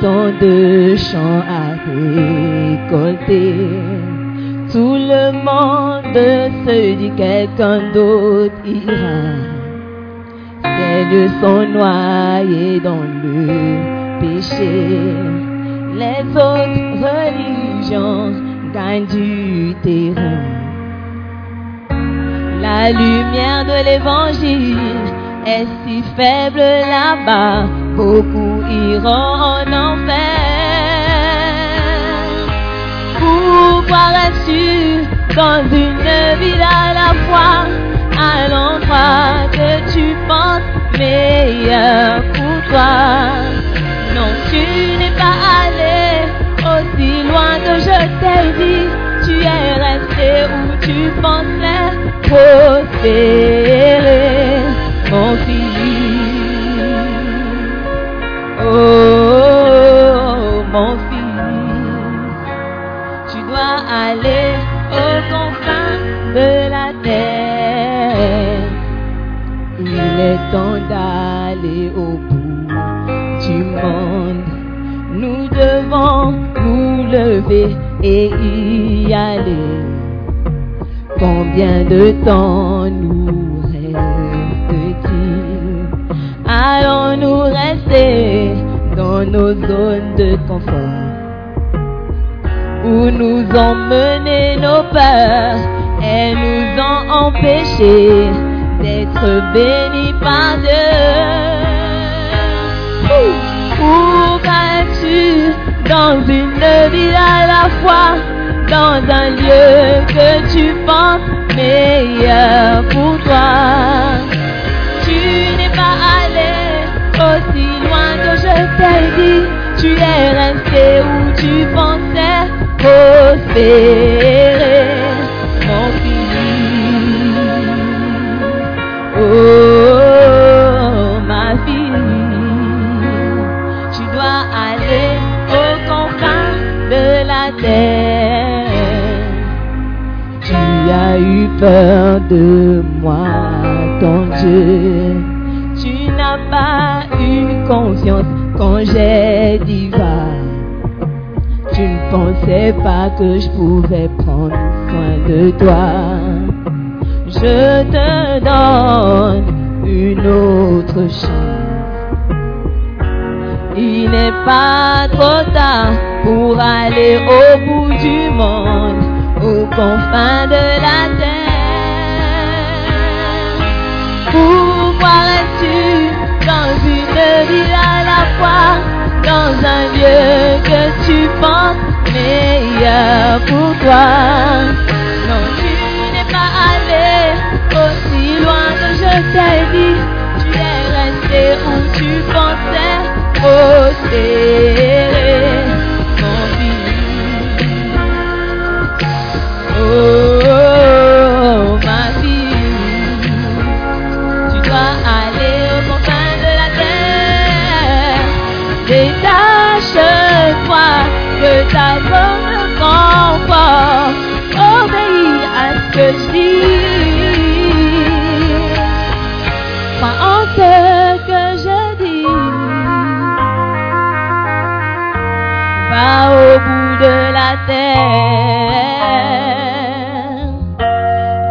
Tant de champs à récolter. Tout le monde se dit quelqu'un d'autre ira. Ces lieux sont noyés dans le péché. Les autres religions gagnent du terrain. La lumière de l'évangile est si faible là-bas, beaucoup en enfer. Pourquoi restes-tu dans une ville à la fois, à l'endroit que tu penses meilleur pour toi? Non, tu n'es pas allé aussi loin que je t'ai dit. Tu es resté où tu pensais prospérer, mon fils. Aller aux confins de la terre. Il est temps d'aller au bout du monde. Nous devons nous lever et y aller. Combien de temps nous reste-t-il? Allons-nous rester dans nos zones de confort? Où nous ont mené nos peurs et nous ont empêchés d'être bénis par Dieu. Pourquoi es-tu dans une ville à la fois, dans un lieu que tu penses meilleur pour toi? Tu n'es pas allé aussi loin que je t'ai dit, tu es resté où tu pensais prospérer, mon fils. Oh, ma fille, tu dois aller aux confins de la terre. Tu as eu peur de moi, ton Dieu. Tu n'as pas eu confiance quand j'ai dit va. Pensais pas que je pouvais prendre soin de toi. te donne une autre chance. Il n'est pas trop tard pour aller au bout du monde, aux confins de la terre. Pourquoi restes-tu dans une ville à la fois, dans un lieu que tu penses meilleur pour toi? Non, tu n'es pas allé aussi loin que je t'ai dit. Tu es resté où tu pensais prospérer, mon fils. Oh,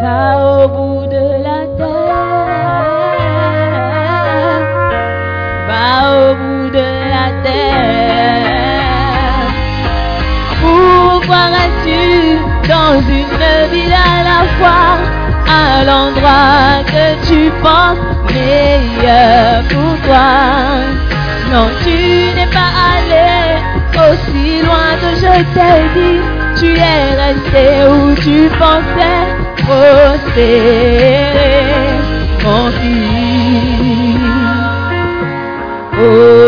Va au bout de la terre. Va au bout de la terre. Pourquoi restes-tu dans une ville à la fois, à l'endroit que tu penses meilleur pour toi? Non, tu n'es pas allé aussi loin que je t'ai dit. Tu es resté où tu pensais prospérer, mon fils. Oh,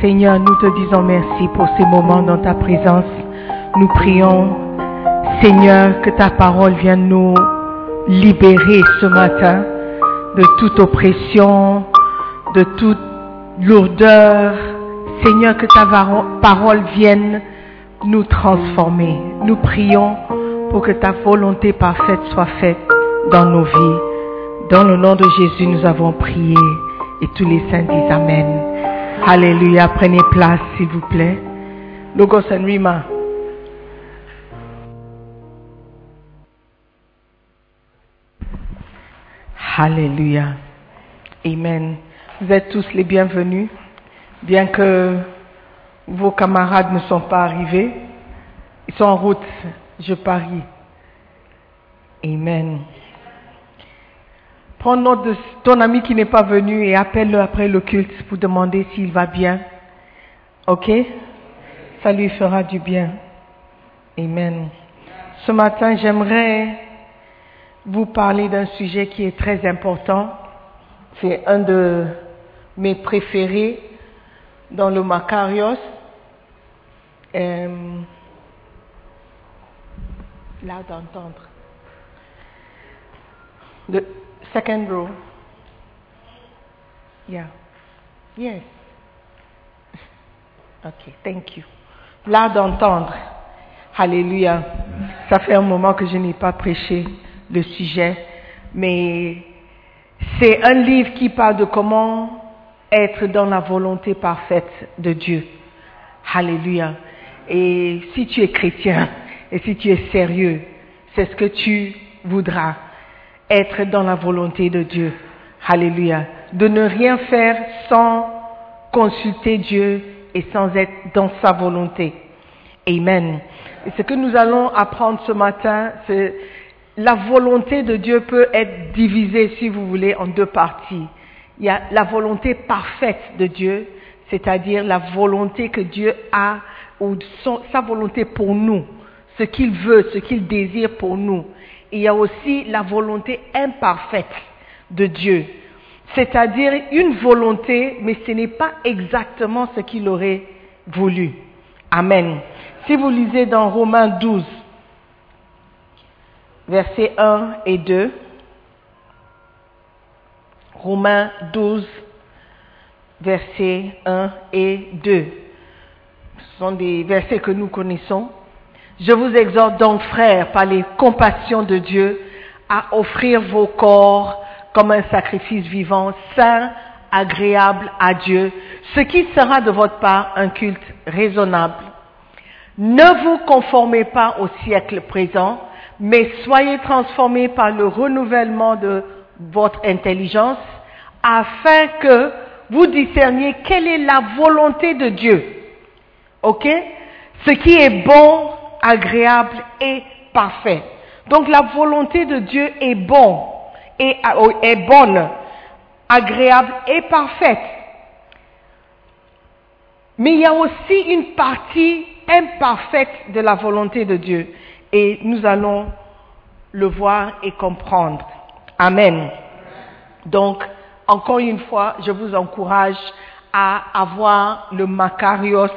Seigneur, nous te disons merci pour ces moments dans ta présence. Nous prions, Seigneur, que ta parole vienne nous libérer ce matin de toute oppression, de toute lourdeur. Seigneur, que ta parole vienne nous transformer. Nous prions pour que ta volonté parfaite soit faite dans nos vies. Dans le nom de Jésus, nous avons prié et tous les saints disent Amen. Alléluia. Prenez place, s'il vous plaît. Logos and Rima. Alléluia. Amen. Vous êtes tous les bienvenus, bien que vos camarades ne sont pas arrivés. Ils sont en route, je parie. Amen. Prends note de ton ami qui n'est pas venu et appelle-le après le culte pour demander s'il va bien. Ok? Ça lui fera du bien. Amen. Ce matin, j'aimerais vous parler d'un sujet qui est très important. C'est un de mes préférés dans le Macarios. Euh, là d'entendre. Second row. Yeah. Yes. Ok, thank you. Là d'entendre. Alléluia. Ça fait un moment que je n'ai pas prêché le sujet, mais c'est un livre qui parle de comment être dans la volonté parfaite de Dieu. Alléluia. Et si tu es chrétien et si tu es sérieux, c'est ce que tu voudras, être dans la volonté de Dieu. Alléluia. De ne rien faire sans consulter Dieu et sans être dans sa volonté. Amen. Et ce que nous allons apprendre ce matin, c'est la volonté de Dieu peut être divisée, si vous voulez, en deux parties. Il y a la volonté parfaite de Dieu, c'est-à-dire la volonté que Dieu a, ou sa volonté pour nous, ce qu'il veut, ce qu'il désire pour nous. Il y a aussi la volonté imparfaite de Dieu, c'est-à-dire une volonté, mais ce n'est pas exactement ce qu'il aurait voulu. Amen. Si vous lisez dans Romains 12, versets 1 et 2. Romains 12, versets 1 et 2. Ce sont des versets que nous connaissons. Je vous exhorte donc, frères, par les compassions de Dieu, à offrir vos corps comme un sacrifice vivant, saint, agréable à Dieu, ce qui sera de votre part un culte raisonnable. Ne vous conformez pas au siècle présent, mais soyez transformés par le renouvellement de votre intelligence, afin que vous discerniez quelle est la volonté de Dieu. Ok? Ce qui est bon, agréable et parfait. Donc la volonté de Dieu est bon, et est bonne, agréable et parfaite. Mais il y a aussi une partie imparfaite de la volonté de Dieu. Et nous allons le voir et comprendre. Amen. Donc, encore une fois, je vous encourage à avoir le Macarios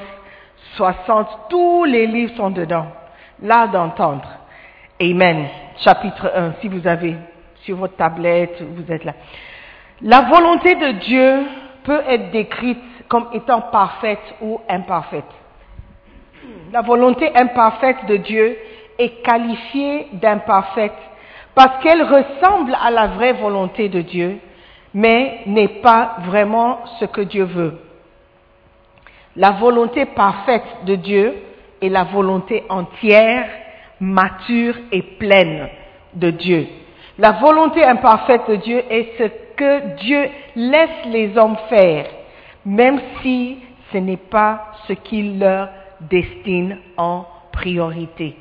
60. Tous les livres sont dedans. Là d'entendre. Amen. Chapitre 1, si vous avez sur votre tablette, vous êtes là. La volonté de Dieu peut être décrite comme étant parfaite ou imparfaite. La volonté imparfaite de Dieu est qualifiée d'imparfaite parce qu'elle ressemble à la vraie volonté de Dieu, mais n'est pas vraiment ce que Dieu veut. La volonté parfaite de Dieu est la volonté entière, mature et pleine de Dieu. La volonté imparfaite de Dieu est ce que Dieu laisse les hommes faire, même si ce n'est pas ce qu'il leur destine en priorité.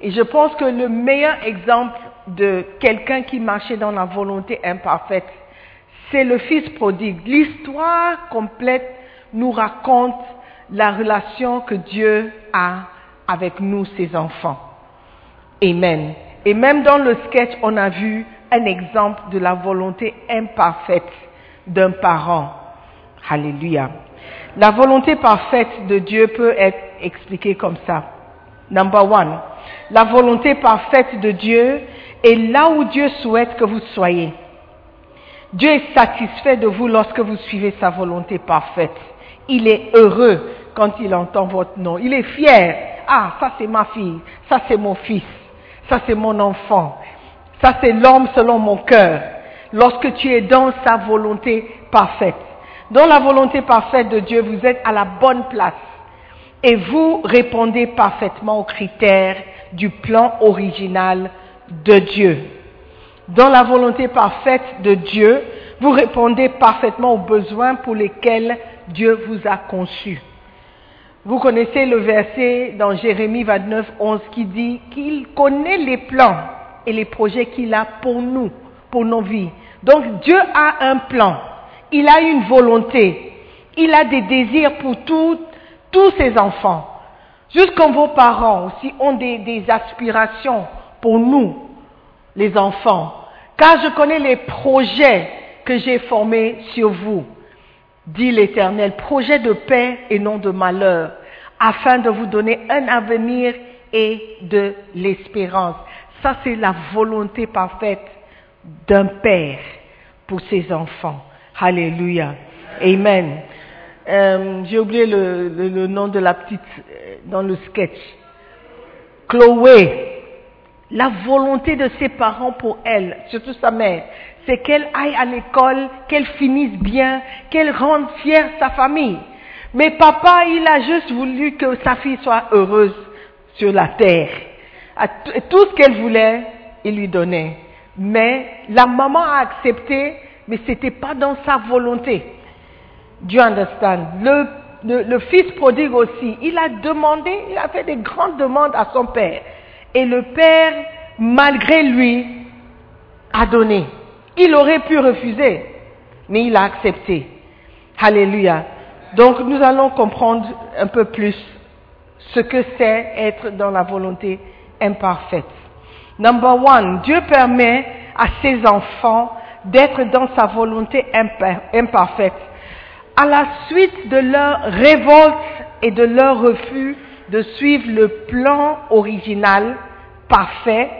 Et je pense que le meilleur exemple de quelqu'un qui marchait dans la volonté imparfaite, c'est le Fils prodigue. L'histoire complète nous raconte la relation que Dieu a avec nous, ses enfants. Amen. Et même dans le sketch, on a vu un exemple de la volonté imparfaite d'un parent. Alléluia. La volonté parfaite de Dieu peut être expliquée comme ça. Number one, la volonté parfaite de Dieu est là où Dieu souhaite que vous soyez. Dieu est satisfait de vous lorsque vous suivez sa volonté parfaite. Il est heureux quand il entend votre nom. Il est fier. Ah, ça c'est ma fille, ça c'est mon fils, ça c'est mon enfant, ça c'est l'homme selon mon cœur. Lorsque tu es dans sa volonté parfaite. Dans la volonté parfaite de Dieu, vous êtes à la bonne place et vous répondez parfaitement aux critères du plan original de Dieu. Dans la volonté parfaite de Dieu, vous répondez parfaitement aux besoins pour lesquels Dieu vous a conçu. Vous connaissez le verset dans Jérémie 29, 11 qui dit qu'il connaît les plans et les projets qu'il a pour nous, pour nos vies. Donc Dieu a un plan, il a une volonté, il a des désirs pour tous ses enfants. Comme vos parents aussi ont des aspirations pour nous, les enfants. Car je connais les projets que j'ai formés sur vous dit l'Éternel, projet de paix et non de malheur, afin de vous donner un avenir et de l'espérance. Ça, c'est la volonté parfaite d'un père pour ses enfants. Alléluia. Amen. Euh, J'ai oublié le, nom de la petite euh, dans le sketch. Chloé. La volonté de ses parents pour elle, surtout sa mère, c'est qu'elle aille à l'école, qu'elle finisse bien, qu'elle rende fière sa famille. Mais papa, il a juste voulu que sa fille soit heureuse sur la terre. Tout ce qu'elle voulait, il lui donnait. Mais la maman a accepté, mais ce n'était pas dans sa volonté. You understand? Le, fils prodigue aussi, il a demandé, il a fait des grandes demandes à son père. Et le père, malgré lui, a donné. Il aurait pu refuser, mais il a accepté. Alléluia. Donc nous allons comprendre un peu plus ce que c'est être dans la volonté imparfaite. Number one, Dieu permet à ses enfants d'être dans sa volonté imparfaite. À la suite de leur révolte et de leur refus de suivre le plan original parfait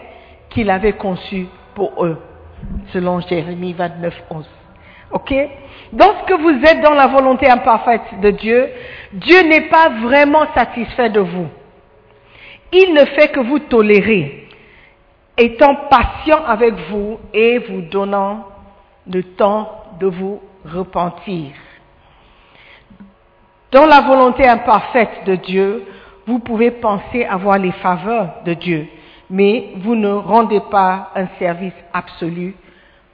qu'il avait conçu pour eux selon Jérémie 29, 11. Ok? Lorsque vous êtes dans la volonté imparfaite de Dieu, Dieu n'est pas vraiment satisfait de vous. Il ne fait que vous tolérer, étant patient avec vous et vous donnant le temps de vous repentir. Dans la volonté imparfaite de Dieu, vous pouvez penser avoir les faveurs de Dieu, mais vous ne rendez pas un service absolu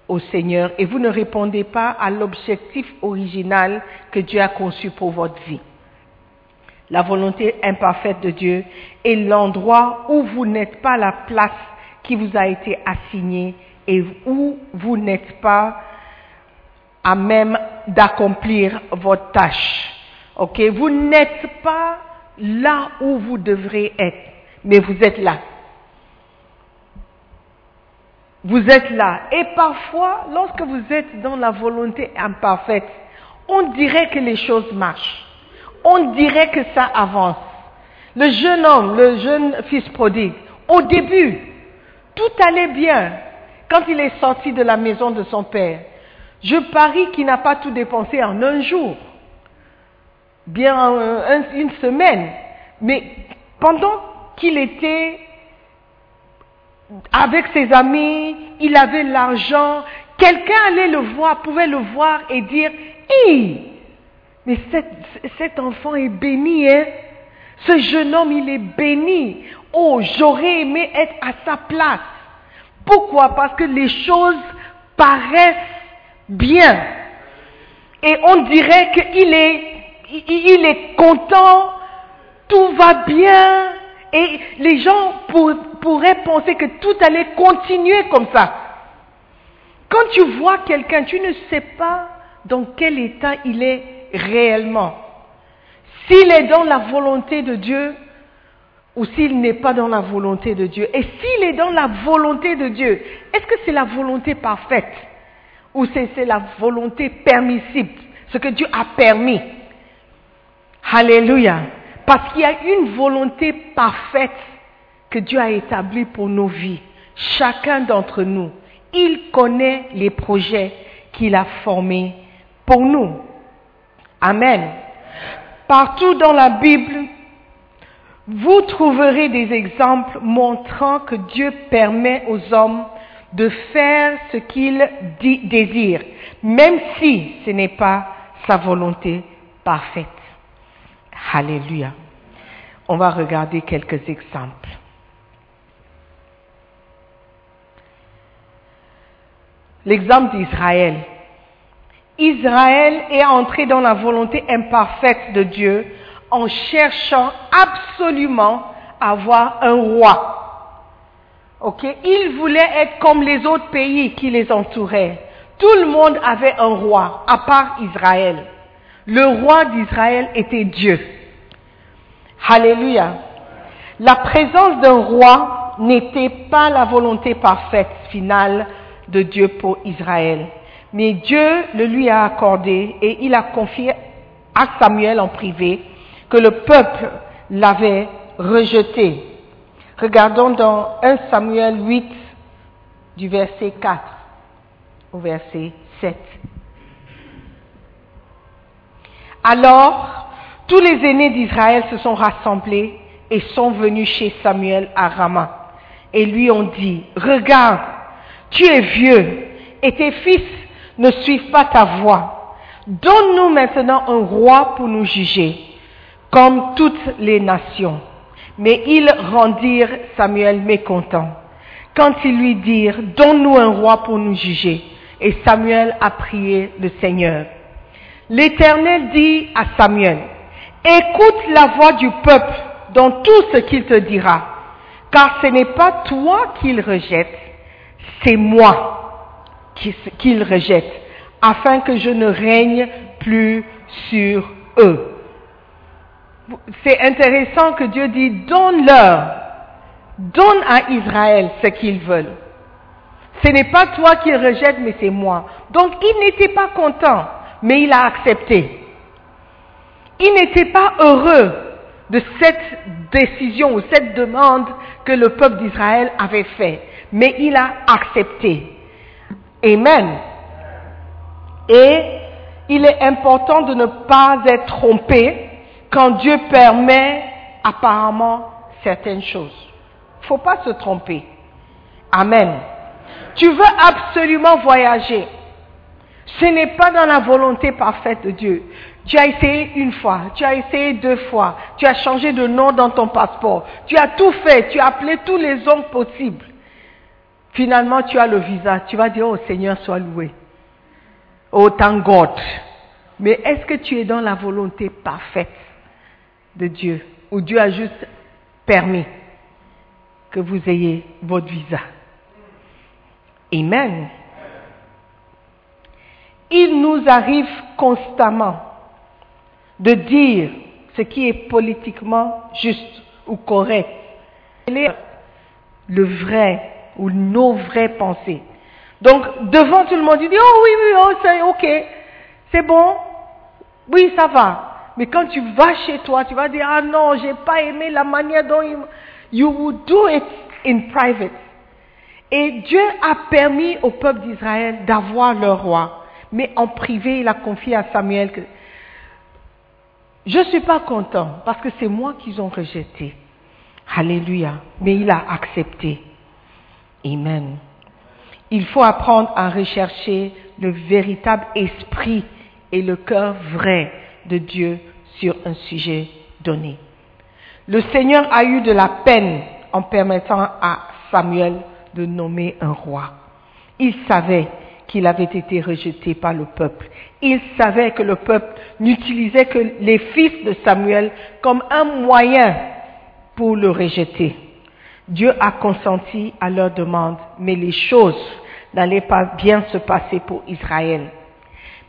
au Seigneur et vous ne répondez pas à l'objectif original que Dieu a conçu pour votre vie. La volonté imparfaite de Dieu est l'endroit où vous n'êtes pas la place qui vous a été assignée et où vous n'êtes pas à même d'accomplir votre tâche. Ok, vous n'êtes pas là où vous devrez être, mais vous êtes là. Vous êtes là. Et parfois, lorsque vous êtes dans la volonté imparfaite, on dirait que les choses marchent. On dirait que ça avance. Le jeune homme, le jeune fils prodigue, au début, tout allait bien quand il est sorti de la maison de son père. Je parie qu'il n'a pas tout dépensé en un jour, bien une semaine, mais pendant qu'il était avec ses amis, il avait l'argent, quelqu'un allait le voir, pouvait le voir et dire, hé, mais cet, enfant est béni, hein? Ce jeune homme, il est béni. Oh, j'aurais aimé être à sa place. Pourquoi? Parce que les choses paraissent bien. Et on dirait qu'il est, il est content, tout va bien, et les gens pourraient penser que tout allait continuer comme ça. Quand tu vois quelqu'un, tu ne sais pas dans quel état il est réellement. S'il est dans la volonté de Dieu ou s'il n'est pas dans la volonté de Dieu. Et s'il est dans la volonté de Dieu, est-ce que c'est la volonté parfaite ou c'est la volonté permissible, ce que Dieu a permis? Alléluia. Parce qu'il y a une volonté parfaite que Dieu a établie pour nos vies. Chacun d'entre nous, il connaît les projets qu'il a formés pour nous. Amen. Partout dans la Bible, vous trouverez des exemples montrant que Dieu permet aux hommes de faire ce qu'ils désirent, même si ce n'est pas sa volonté parfaite. Alléluia. On va regarder quelques exemples. L'exemple d'Israël. Israël est entré dans la volonté imparfaite de Dieu en cherchant absolument à avoir un roi. Ok? Il voulait être comme les autres pays qui les entouraient. Tout le monde avait un roi, à part Israël. Le roi d'Israël était Dieu. Alléluia. La présence d'un roi n'était pas la volonté parfaite finale de Dieu pour Israël. Mais Dieu le lui a accordé et il a confié à Samuel en privé que le peuple l'avait rejeté. Regardons dans 1 Samuel 8 du verset 4 au verset 7. Alors, tous les aînés d'Israël se sont rassemblés et sont venus chez Samuel à Rama et lui ont dit, regarde, tu es vieux et tes fils ne suivent pas ta voie. Donne-nous maintenant un roi pour nous juger, comme toutes les nations. Mais ils rendirent Samuel mécontent. Quand ils lui dirent, donne-nous un roi pour nous juger, et Samuel a prié le Seigneur. L'Éternel dit à Samuel, écoute la voix du peuple dans tout ce qu'il te dira, car ce n'est pas toi qu'il rejette, c'est moi qu'il rejette, afin que je ne règne plus sur eux. C'est intéressant que Dieu dit, donne-leur, donne à Israël ce qu'ils veulent. Ce n'est pas toi qui rejette, mais c'est moi. Donc il n'était pas content, mais il a accepté. Il n'était pas heureux de cette décision ou cette demande que le peuple d'Israël avait fait, mais il a accepté. Amen. Et il est important de ne pas être trompé quand Dieu permet apparemment certaines choses. Il ne faut pas se tromper. Amen. Tu veux absolument voyager. Ce n'est pas dans la volonté parfaite de Dieu. Tu as essayé une fois, tu as essayé deux fois, tu as changé de nom dans ton passeport, tu as tout fait, tu as appelé tous les hommes possibles. Finalement, tu as le visa, tu vas dire, oh Seigneur, sois loué. Oh, thank God. Mais est-ce que tu es dans la volonté parfaite de Dieu? Ou Dieu a juste permis que vous ayez votre visa? Amen. Il nous arrive constamment de dire ce qui est politiquement juste ou correct. Le vrai ou nos vraies pensées? Donc, devant tout le monde, il dit, oh oui, oui, oh, c'est ok, c'est bon, oui, ça va. Mais quand tu vas chez toi, tu vas dire, ah non, j'ai pas aimé la manière dont il... You would do it in private. Et Dieu a permis au peuple d'Israël d'avoir leur roi. Mais en privé, il a confié à Samuel que je ne suis pas content parce que c'est moi qu'ils ont rejeté. Alléluia. Mais il a accepté. Amen. Il faut apprendre à rechercher le véritable esprit et le cœur vrai de Dieu sur un sujet donné. Le Seigneur a eu de la peine en permettant à Samuel de nommer un roi. Il savait qu'il avait été rejeté par le peuple. Il savait que le peuple n'utilisait que les fils de Samuel comme un moyen pour le rejeter. Dieu a consenti à leur demande, mais les choses n'allaient pas bien se passer pour Israël.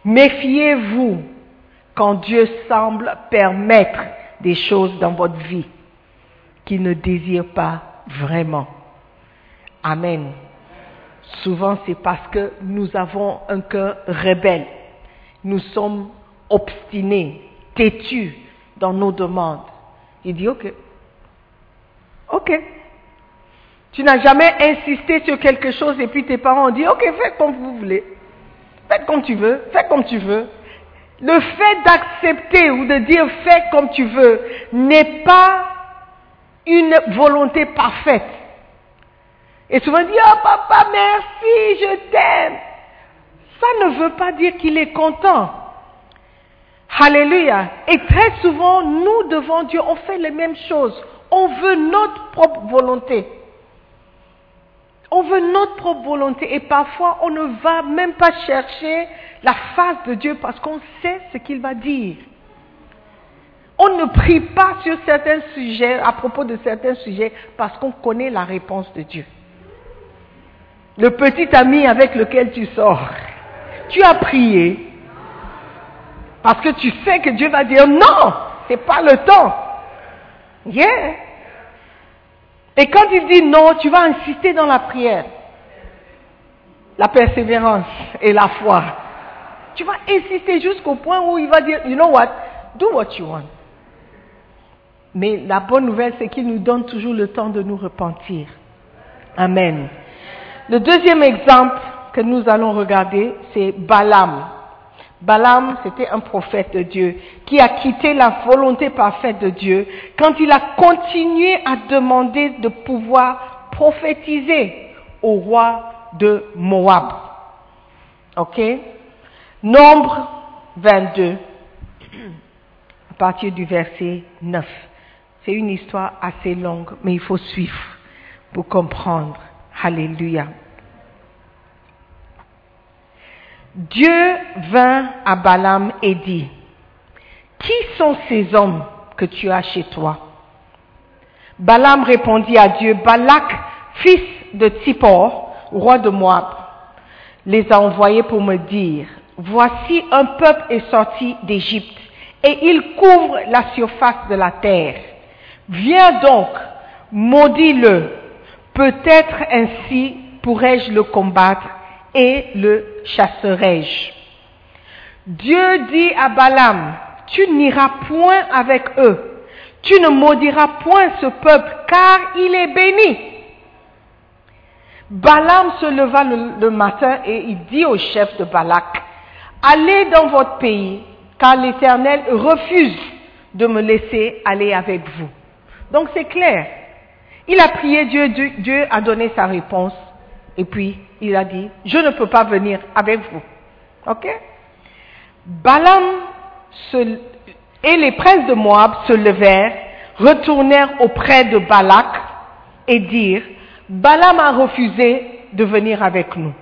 Méfiez-vous quand Dieu semble permettre des choses dans votre vie qu'il ne désire pas vraiment. Amen. Souvent, c'est parce que nous avons un cœur rebelle. Nous sommes obstinés, têtus dans nos demandes. Il dit, OK. OK. Tu n'as jamais insisté sur quelque chose et puis tes parents ont dit, OK, faites comme vous voulez. Faites comme tu veux. Faites comme tu veux. Le fait d'accepter ou de dire fais comme tu veux n'est pas une volonté parfaite. Et souvent dit, oh papa, merci, je t'aime. Ça ne veut pas dire qu'il est content. Alléluia. Et très souvent, nous devant Dieu, on fait les mêmes choses. On veut notre propre volonté. On veut notre propre volonté et parfois on ne va même pas chercher la face de Dieu parce qu'on sait ce qu'il va dire. On ne prie pas sur certains sujets, à propos de certains sujets, parce qu'on connaît la réponse de Dieu. Le petit ami avec lequel tu sors, tu as prié parce que tu sais que Dieu va dire non, c'est pas le temps. Yeah. Et quand il dit non, tu vas insister dans la prière. La persévérance et la foi. Tu vas insister jusqu'au point où il va dire, you know what, do what you want. Mais la bonne nouvelle, c'est qu'il nous donne toujours le temps de nous repentir. Amen. Le deuxième exemple que nous allons regarder, c'est Balaam. Balaam, c'était un prophète de Dieu qui a quitté la volonté parfaite de Dieu quand il a continué à demander de pouvoir prophétiser au roi de Moab. Ok? Nombre 22, à partir du verset 9. C'est une histoire assez longue, mais il faut suivre pour comprendre. Alléluia. Dieu vint à Balaam et dit, Qui sont ces hommes que tu as chez toi? Balaam répondit à Dieu, Balak, fils de Tippor, roi de Moab, les a envoyés pour me dire, Voici un peuple est sorti d'Égypte et il couvre la surface de la terre. Viens donc, maudis-le, peut-être ainsi pourrais-je le combattre et le chasserai-je. Dieu dit à Balaam, tu n'iras point avec eux, tu ne maudiras point ce peuple, car il est béni. Balaam se leva le, matin et il dit au chef de Balak, allez dans votre pays, car l'Éternel refuse de me laisser aller avec vous. Donc c'est clair. Il a prié Dieu, Dieu, a donné sa réponse, et puis il a dit, je ne peux pas venir avec vous. Ok? Balaam et les princes de Moab se levèrent, retournèrent auprès de Balak et dirent, Balaam a refusé de venir avec nous.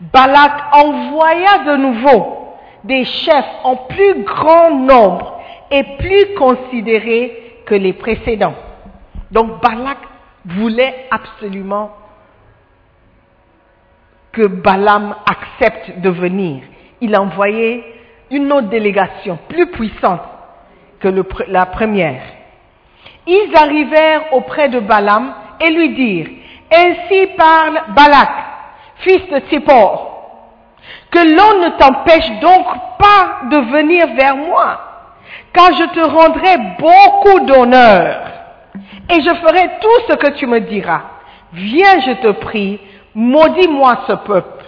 Balak envoya de nouveau des chefs en plus grand nombre et plus considérés que les précédents. Donc Balak voulait absolument que Balaam accepte de venir. Il a envoyé une autre délégation plus puissante que la première. Ils arrivèrent auprès de Balaam et lui dirent, Ainsi parle Balak, fils de Tsippor, que l'on ne t'empêche donc pas de venir vers moi, car je te rendrai beaucoup d'honneur, et je ferai tout ce que tu me diras. Viens, je te prie, maudis-moi ce peuple.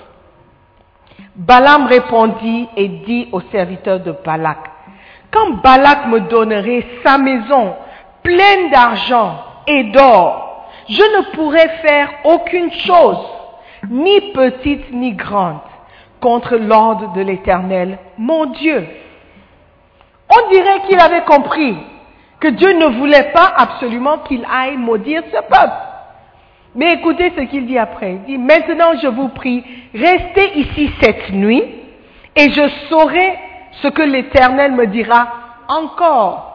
Balaam répondit et dit au serviteur de Balak, quand Balak me donnerait sa maison pleine d'argent et d'or, je ne pourrais faire aucune chose, ni petite ni grande, contre l'ordre de l'Éternel, mon Dieu. On dirait qu'il avait compris que Dieu ne voulait pas absolument qu'il aille maudire ce peuple. Mais écoutez ce qu'il dit après. Il dit, maintenant je vous prie, restez ici cette nuit et je saurai ce que l'Éternel me dira encore.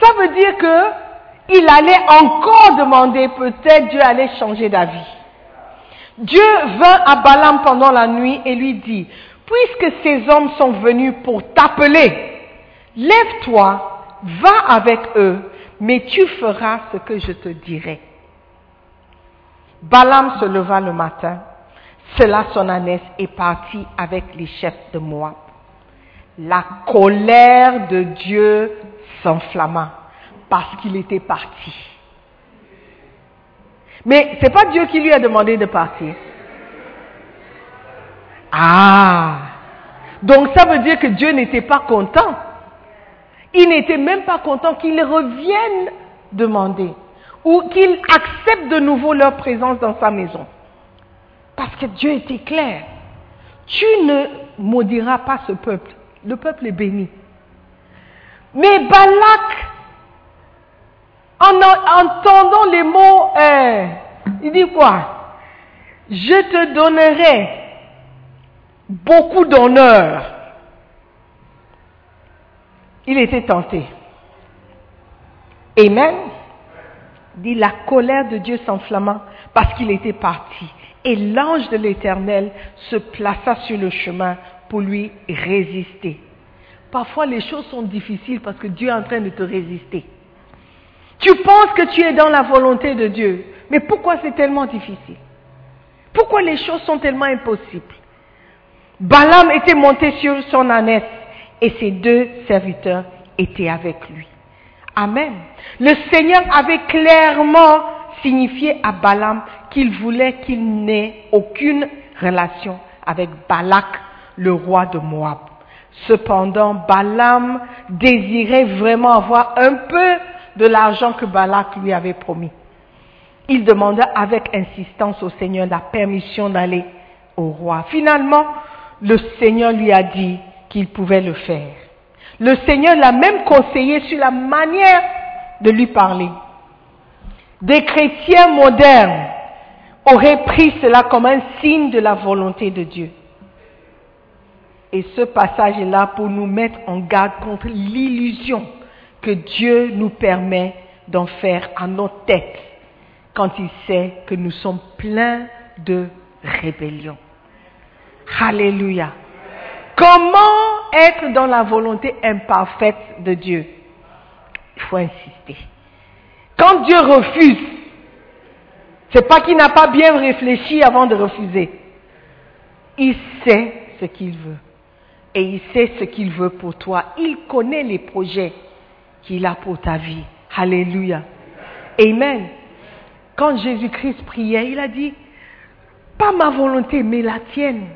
Ça veut dire que il allait encore demander, peut-être Dieu allait changer d'avis. Dieu vint à Balaam pendant la nuit et lui dit, puisque ces hommes sont venus pour t'appeler, lève-toi, va avec eux, mais tu feras ce que je te dirai. Balaam se leva le matin, sella son ânesse et partit avec les chefs de Moab. La colère de Dieu s'enflamma parce qu'il était parti. Mais c'est pas Dieu qui lui a demandé de partir. Ah, donc ça veut dire que Dieu n'était pas content. Il n'était même pas content qu'ils reviennent demander ou qu'ils acceptent de nouveau leur présence dans sa maison. Parce que Dieu était clair. Tu ne maudiras pas ce peuple. Le peuple est béni. Mais Balak, en en- entendant les mots, euh, il dit quoi? Je te donnerai beaucoup d'honneur. Il était tenté. Amen. Dit la colère de Dieu s'enflamma parce qu'il était parti. Et l'ange de l'Éternel se plaça sur le chemin pour lui résister. Parfois les choses sont difficiles parce que Dieu est en train de te résister. Tu penses que tu es dans la volonté de Dieu, mais pourquoi c'est tellement difficile? Pourquoi les choses sont tellement impossibles? Balaam était monté sur son ânesse et ses deux serviteurs étaient avec lui. Amen. Le Seigneur avait clairement signifié à Balaam qu'il voulait qu'il n'ait aucune relation avec Balak, le roi de Moab. Cependant, Balaam désirait vraiment avoir un peu de l'argent que Balak lui avait promis. Il demanda avec insistance au Seigneur la permission d'aller au roi. Finalement, le Seigneur lui a dit qu'il pouvait le faire. Le Seigneur l'a même conseillé sur la manière de lui parler. Des chrétiens modernes auraient pris cela comme un signe de la volonté de Dieu. Et ce passage est là pour nous mettre en garde contre l'illusion que Dieu nous permet d'en faire à notre tête quand il sait que nous sommes pleins de rébellion. Alléluia. Comment être dans la volonté imparfaite de Dieu? Il faut insister. Quand Dieu refuse, c'est pas qu'il n'a pas bien réfléchi avant de refuser. Il sait ce qu'il veut. Et il sait ce qu'il veut pour toi. Il connaît les projets qu'il a pour ta vie. Alléluia. Amen. Quand Jésus-Christ priait, il a dit, pas ma volonté, mais la tienne.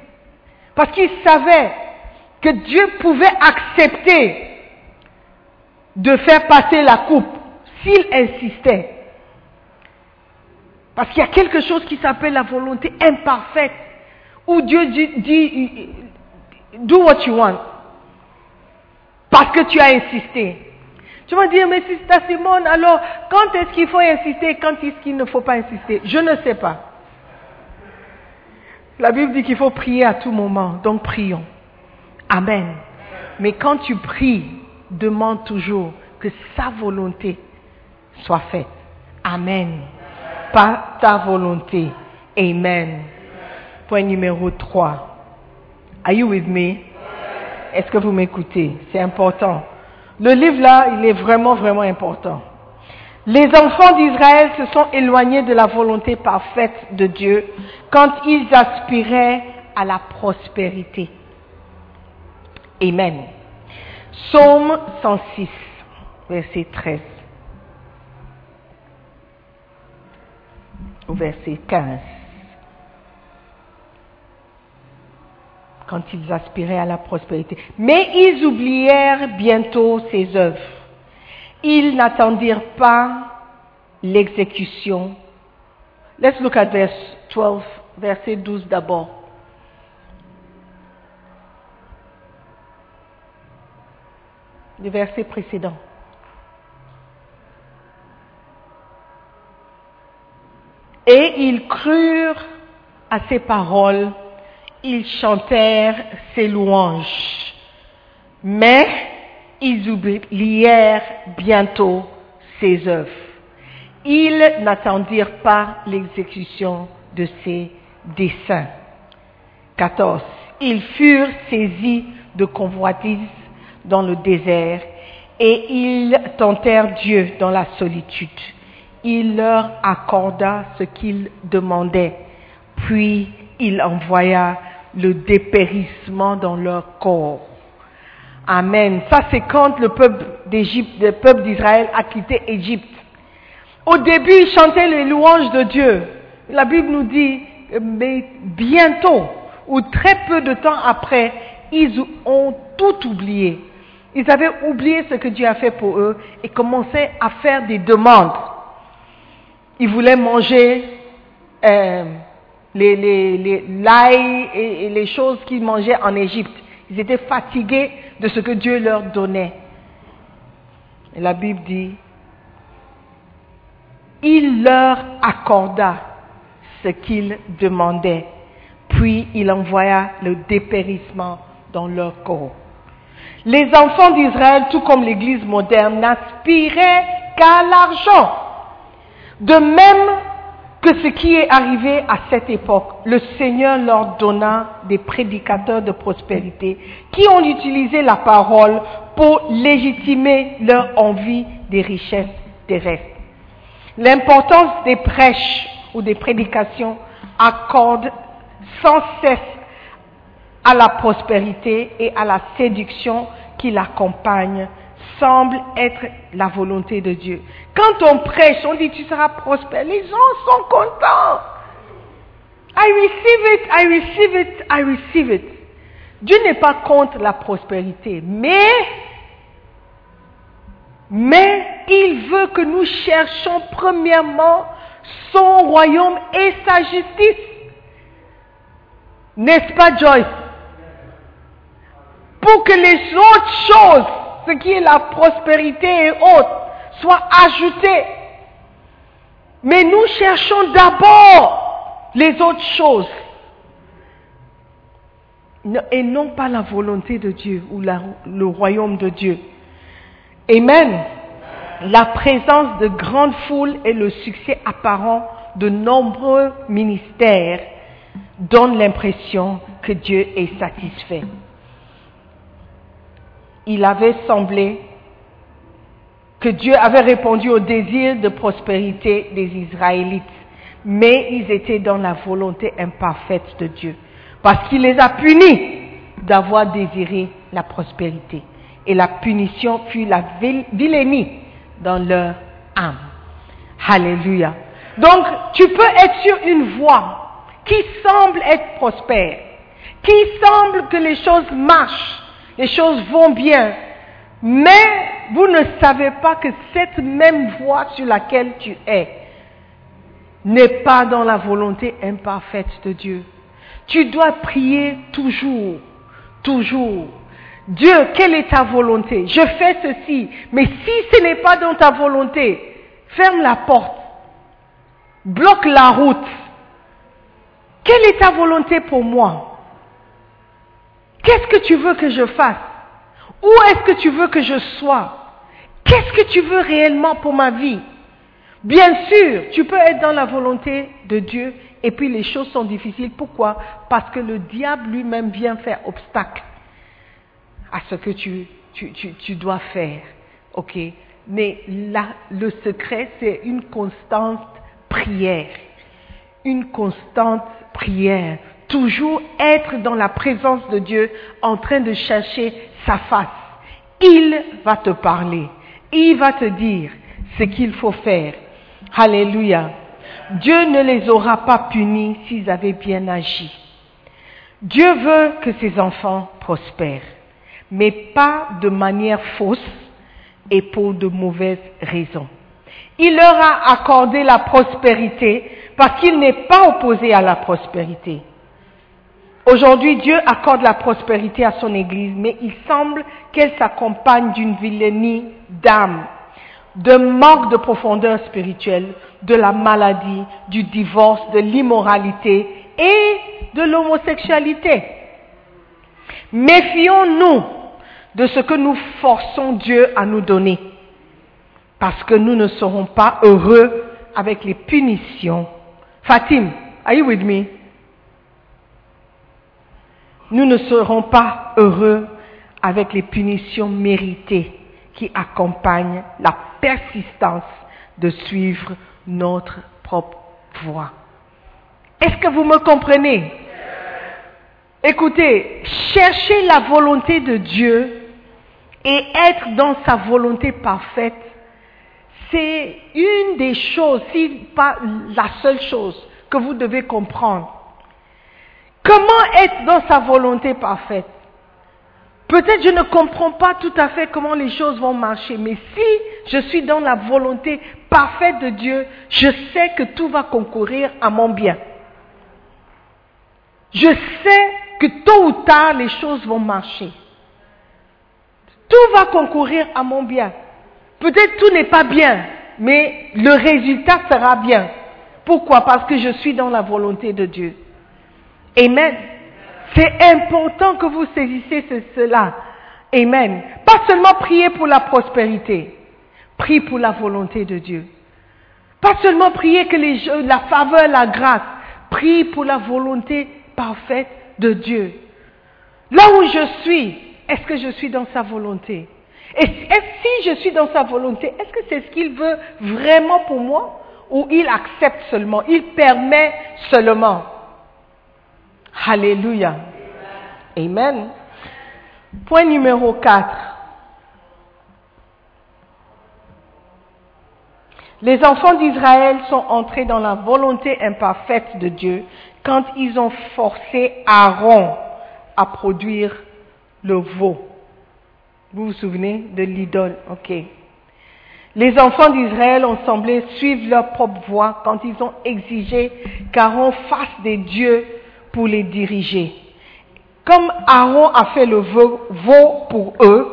Parce qu'il savait que Dieu pouvait accepter de faire passer la coupe s'il insistait. Parce qu'il y a quelque chose qui s'appelle la volonté imparfaite, où Dieu dit, do what you want, parce que tu as insisté. Tu vas dire, mais Sister Simone, alors, quand est-ce qu'il faut insister, quand est-ce qu'il ne faut pas insister? Je ne sais pas. La Bible dit qu'il faut prier à tout moment, donc prions. Amen. Mais quand tu pries, demande toujours que sa volonté soit faite. Amen. Pas ta volonté. Amen. Point numéro 3. Are you with me? Est-ce que vous m'écoutez? C'est important. Le livre là, il est vraiment, vraiment important. Les enfants d'Israël se sont éloignés de la volonté parfaite de Dieu quand ils aspiraient à la prospérité. Amen. Psaume 106, verset 13. Au verset 15. Quand ils aspiraient à la prospérité. Mais ils oublièrent bientôt ses œuvres. Ils n'attendirent pas l'exécution. Let's look at verse 12, verset 12 d'abord. Le verset précédent. Et ils crurent à ses paroles, ils chantèrent ses louanges. Mais ils oublièrent bientôt ses œuvres. Ils n'attendirent pas l'exécution de ses desseins. 14. Ils furent saisis de convoitise dans le désert et ils tentèrent Dieu dans la solitude. Il leur accorda ce qu'ils demandaient, puis il envoya le dépérissement dans leur corps. Amen. Ça, c'est quand le peuple d'Égypte, le peuple d'Israël a quitté Égypte. Au début, ils chantaient les louanges de Dieu. La Bible nous dit, mais bientôt, ou très peu de temps après, ils ont tout oublié. Ils avaient oublié ce que Dieu a fait pour eux et commençaient à faire des demandes. Ils voulaient manger euh, les, les, l'ail et, et les choses qu'ils mangeaient en Égypte. Ils étaient fatigués de ce que Dieu leur donnait. Et la Bible dit, il leur accorda ce qu'ils demandaient, puis il envoya le dépérissement dans leur corps. Les enfants d'Israël, tout comme l'Église moderne, n'aspiraient qu'à l'argent. De même que ce qui est arrivé à cette époque, le Seigneur leur donna des prédicateurs de prospérité qui ont utilisé la parole pour légitimer leur envie des richesses terrestres. L'importance des prêches ou des prédications accorde sans cesse à la prospérité et à la séduction qui l'accompagne semble être la volonté de Dieu. Quand on prêche, on dit tu seras prospère, les gens sont contents. I receive it, I receive it, I receive it. Dieu n'est pas contre la prospérité, mais, mais il veut que nous cherchions premièrement son royaume et sa justice. N'est-ce pas Joyce? Pour que les autres choses, ce qui est la prospérité et autres, soient ajoutées. Mais nous cherchons d'abord les autres choses et non pas la volonté de Dieu ou le royaume de Dieu. Amen. La présence de grandes foules et le succès apparent de nombreux ministères donnent l'impression que Dieu est satisfait. Il avait semblé que Dieu avait répondu au désir de prospérité des Israélites, mais ils étaient dans la volonté imparfaite de Dieu, parce qu'il les a punis d'avoir désiré la prospérité. Et la punition fut la vilainie dans leur âme. Alléluia. Donc, tu peux être sur une voie qui semble être prospère, qui semble que les choses marchent, les choses vont bien, mais vous ne savez pas que cette même voie sur laquelle tu es n'est pas dans la volonté imparfaite de Dieu. Tu dois prier toujours, toujours. Dieu, quelle est ta volonté? Je fais ceci, mais si ce n'est pas dans ta volonté, ferme la porte, bloque la route. Quelle est ta volonté pour moi? Qu'est-ce que tu veux que je fasse? Où est-ce que tu veux que je sois? Qu'est-ce que tu veux réellement pour ma vie? Bien sûr, tu peux être dans la volonté de Dieu et puis les choses sont difficiles. Pourquoi? Parce que le diable lui-même vient faire obstacle à ce que tu, tu, tu, tu dois faire. OK? Mais là, le secret, c'est une constante prière. Une constante prière. Toujours être dans la présence de Dieu en train de chercher sa face. Il va te parler. Il va te dire ce qu'il faut faire. Alléluia. Dieu ne les aura pas punis s'ils avaient bien agi. Dieu veut que ses enfants prospèrent, mais pas de manière fausse et pour de mauvaises raisons. Il leur a accordé la prospérité parce qu'il n'est pas opposé à la prospérité. Aujourd'hui, Dieu accorde la prospérité à son Église, mais il semble qu'elle s'accompagne d'une vilainie d'âme, de manque de profondeur spirituelle, de la maladie, du divorce, de l'immoralité et de l'homosexualité. Méfions-nous de ce que nous forçons Dieu à nous donner, parce que nous ne serons pas heureux avec les punitions. Fatim, are you with me? Nous ne serons pas heureux avec les punitions méritées qui accompagnent la persistance de suivre notre propre voie. Est-ce que vous me comprenez? Écoutez, chercher la volonté de Dieu et être dans sa volonté parfaite, c'est une des choses, si pas la seule chose que vous devez comprendre. Comment être dans sa volonté parfaite? Peut-être je ne comprends pas tout à fait comment les choses vont marcher, mais si je suis dans la volonté parfaite de Dieu, je sais que tout va concourir à mon bien. Je sais que tôt ou tard les choses vont marcher. Tout va concourir à mon bien. Peut-être tout n'est pas bien, mais le résultat sera bien. Pourquoi? Parce que je suis dans la volonté de Dieu. Amen. C'est important que vous saisissez cela. Amen. Pas seulement prier pour la prospérité, prie pour la volonté de Dieu. Pas seulement prier que les, la faveur, la grâce, prie pour la volonté parfaite de Dieu. Là où je suis, est-ce que je suis dans sa volonté? Et si je suis dans sa volonté, est-ce que c'est ce qu'il veut vraiment pour moi? Ou il accepte seulement, il permet seulement? Alléluia. Amen. Point numéro 4. Les enfants d'Israël sont entrés dans la volonté imparfaite de Dieu quand ils ont forcé Aaron à produire le veau. Vous vous souvenez de l'idole, ok. Les enfants d'Israël ont semblé suivre leur propre voie quand ils ont exigé qu'Aaron fasse des dieux pour les diriger. Comme Aaron a fait le veau pour eux,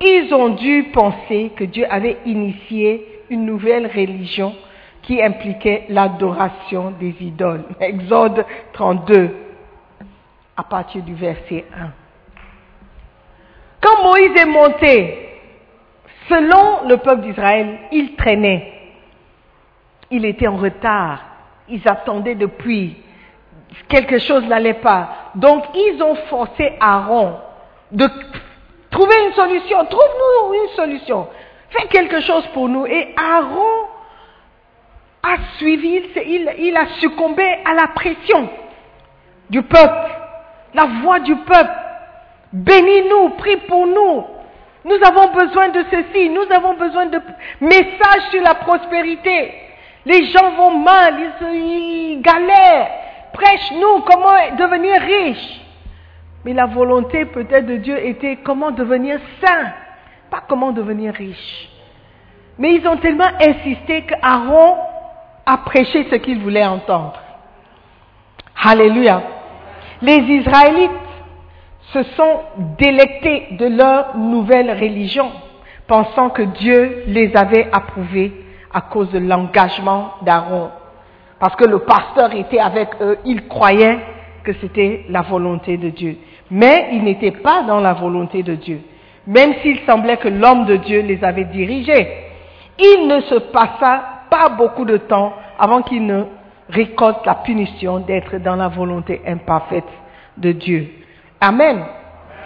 ils ont dû penser que Dieu avait initié une nouvelle religion qui impliquait l'adoration des idoles. Exode 32, à partir du verset 1. Quand Moïse est monté, selon le peuple d'Israël, il traînait. Il était en retard. Ils attendaient depuis quelque chose n'allait pas. Donc ils ont forcé Aaron de trouver une solution. Trouve-nous une solution. Fais quelque chose pour nous. Et Aaron a suivi, il, a succombé à la pression du peuple, la voix du peuple. Bénis-nous, prie pour nous. Nous avons besoin de ceci, nous avons besoin de messages sur la prospérité. Les gens vont mal, ils, ils galèrent prêche-nous comment devenir riche. Mais la volonté peut-être de Dieu était comment devenir saint, pas comment devenir riche. Mais ils ont tellement insisté qu'Aaron a prêché ce qu'il voulait entendre. Alléluia. Les Israélites se sont délectés de leur nouvelle religion, pensant que Dieu les avait approuvés à cause de l'engagement d'Aaron. Parce que le pasteur était avec eux, ils croyaient que c'était la volonté de Dieu. Mais ils n'étaient pas dans la volonté de Dieu, même s'il semblait que l'homme de Dieu les avait dirigés. Il ne se passa pas beaucoup de temps avant qu'ils ne récoltent la punition d'être dans la volonté imparfaite de Dieu. Amen.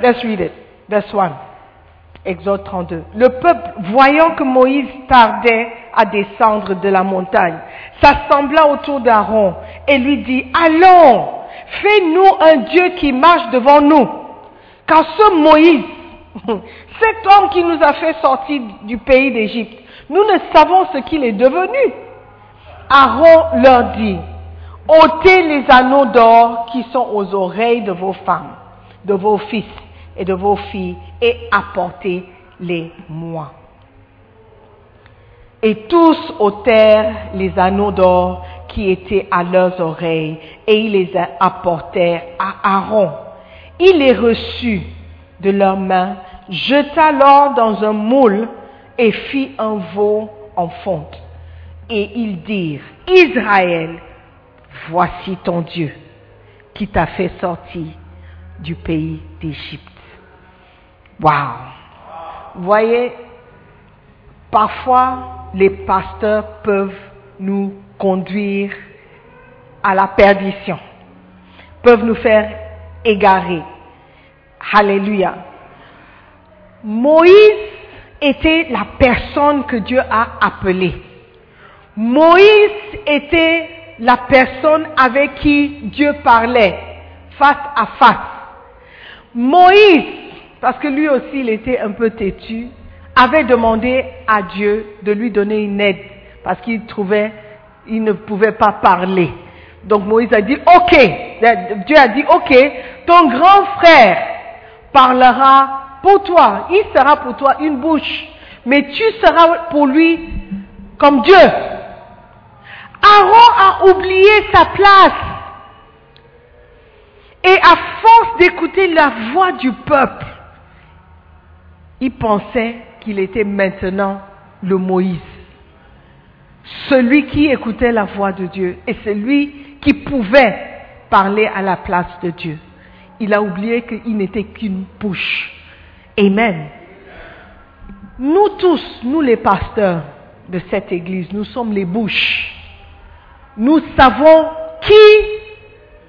Let's read it. Verse 1. Exode 32. Le peuple, voyant que Moïse tardait à descendre de la montagne, s'assembla autour d'Aaron et lui dit, allons, fais-nous un Dieu qui marche devant nous. Car ce Moïse, cet homme qui nous a fait sortir du pays d'Égypte, nous ne savons ce qu'il est devenu. Aaron leur dit, ôtez les anneaux d'or qui sont aux oreilles de vos femmes, de vos fils et de vos filles, et apportez-les-moi. Et tous ôtèrent les anneaux d'or qui étaient à leurs oreilles, et ils les apportèrent à Aaron. Il les reçut de leurs mains, jeta l'or dans un moule et fit un veau en fonte. Et ils dirent, Israël, voici ton Dieu qui t'a fait sortir du pays d'Égypte. Wow. Voyez, parfois les pasteurs peuvent nous conduire à la perdition, peuvent nous faire égarer. Alléluia. Moïse était la personne que Dieu a appelée. Moïse était la personne avec qui Dieu parlait face à face. Moïse, parce que lui aussi il était un peu têtu, avait demandé à Dieu de lui donner une aide parce qu'il trouvait il ne pouvait pas parler. Donc Moïse a dit, ok, Dieu a dit, ok, ton grand frère parlera pour toi, il sera pour toi une bouche, mais tu seras pour lui comme Dieu. Aaron a oublié sa place. Et à force d'écouter la voix du peuple, il pensait qu'il était maintenant le Moïse. Celui qui écoutait la voix de Dieu et celui qui pouvait parler à la place de Dieu. Il a oublié qu'il n'était qu'une bouche. Amen. Nous tous, nous les pasteurs de cette église, nous sommes les bouches. Nous savons qui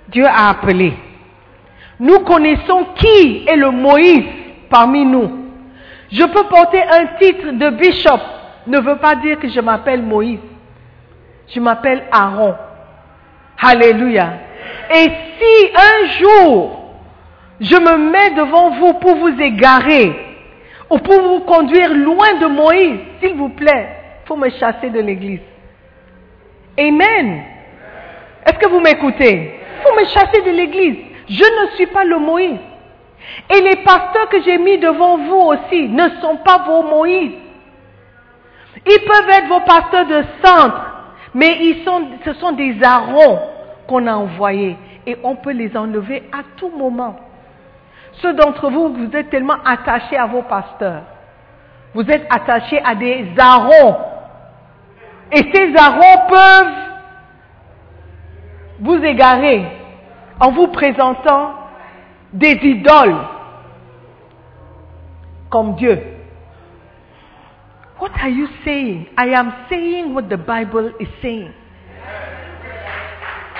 Dieu a appelé. Nous connaissons qui est le Moïse parmi nous. Je peux porter un titre de bishop, ne veut pas dire que je m'appelle Moïse. Je m'appelle Aaron. Alléluia. Et si un jour je me mets devant vous pour vous égarer ou pour vous conduire loin de Moïse, s'il vous plaît, il faut me chasser de l'église. Amen. Est-ce que vous m'écoutez? Il faut me chasser de l'église. Je ne suis pas le Moïse. Et les pasteurs que j'ai mis devant vous aussi ne sont pas vos Moïse. Ils peuvent être vos pasteurs de centre, mais ce sont des arons qu'on a envoyés et on peut les enlever à tout moment. Ceux d'entre vous, vous êtes tellement attachés à vos pasteurs. Vous êtes attachés à des arons. Et ces arons peuvent vous égarer en vous présentant des idoles comme Dieu. What are you saying? I am saying what the Bible is saying.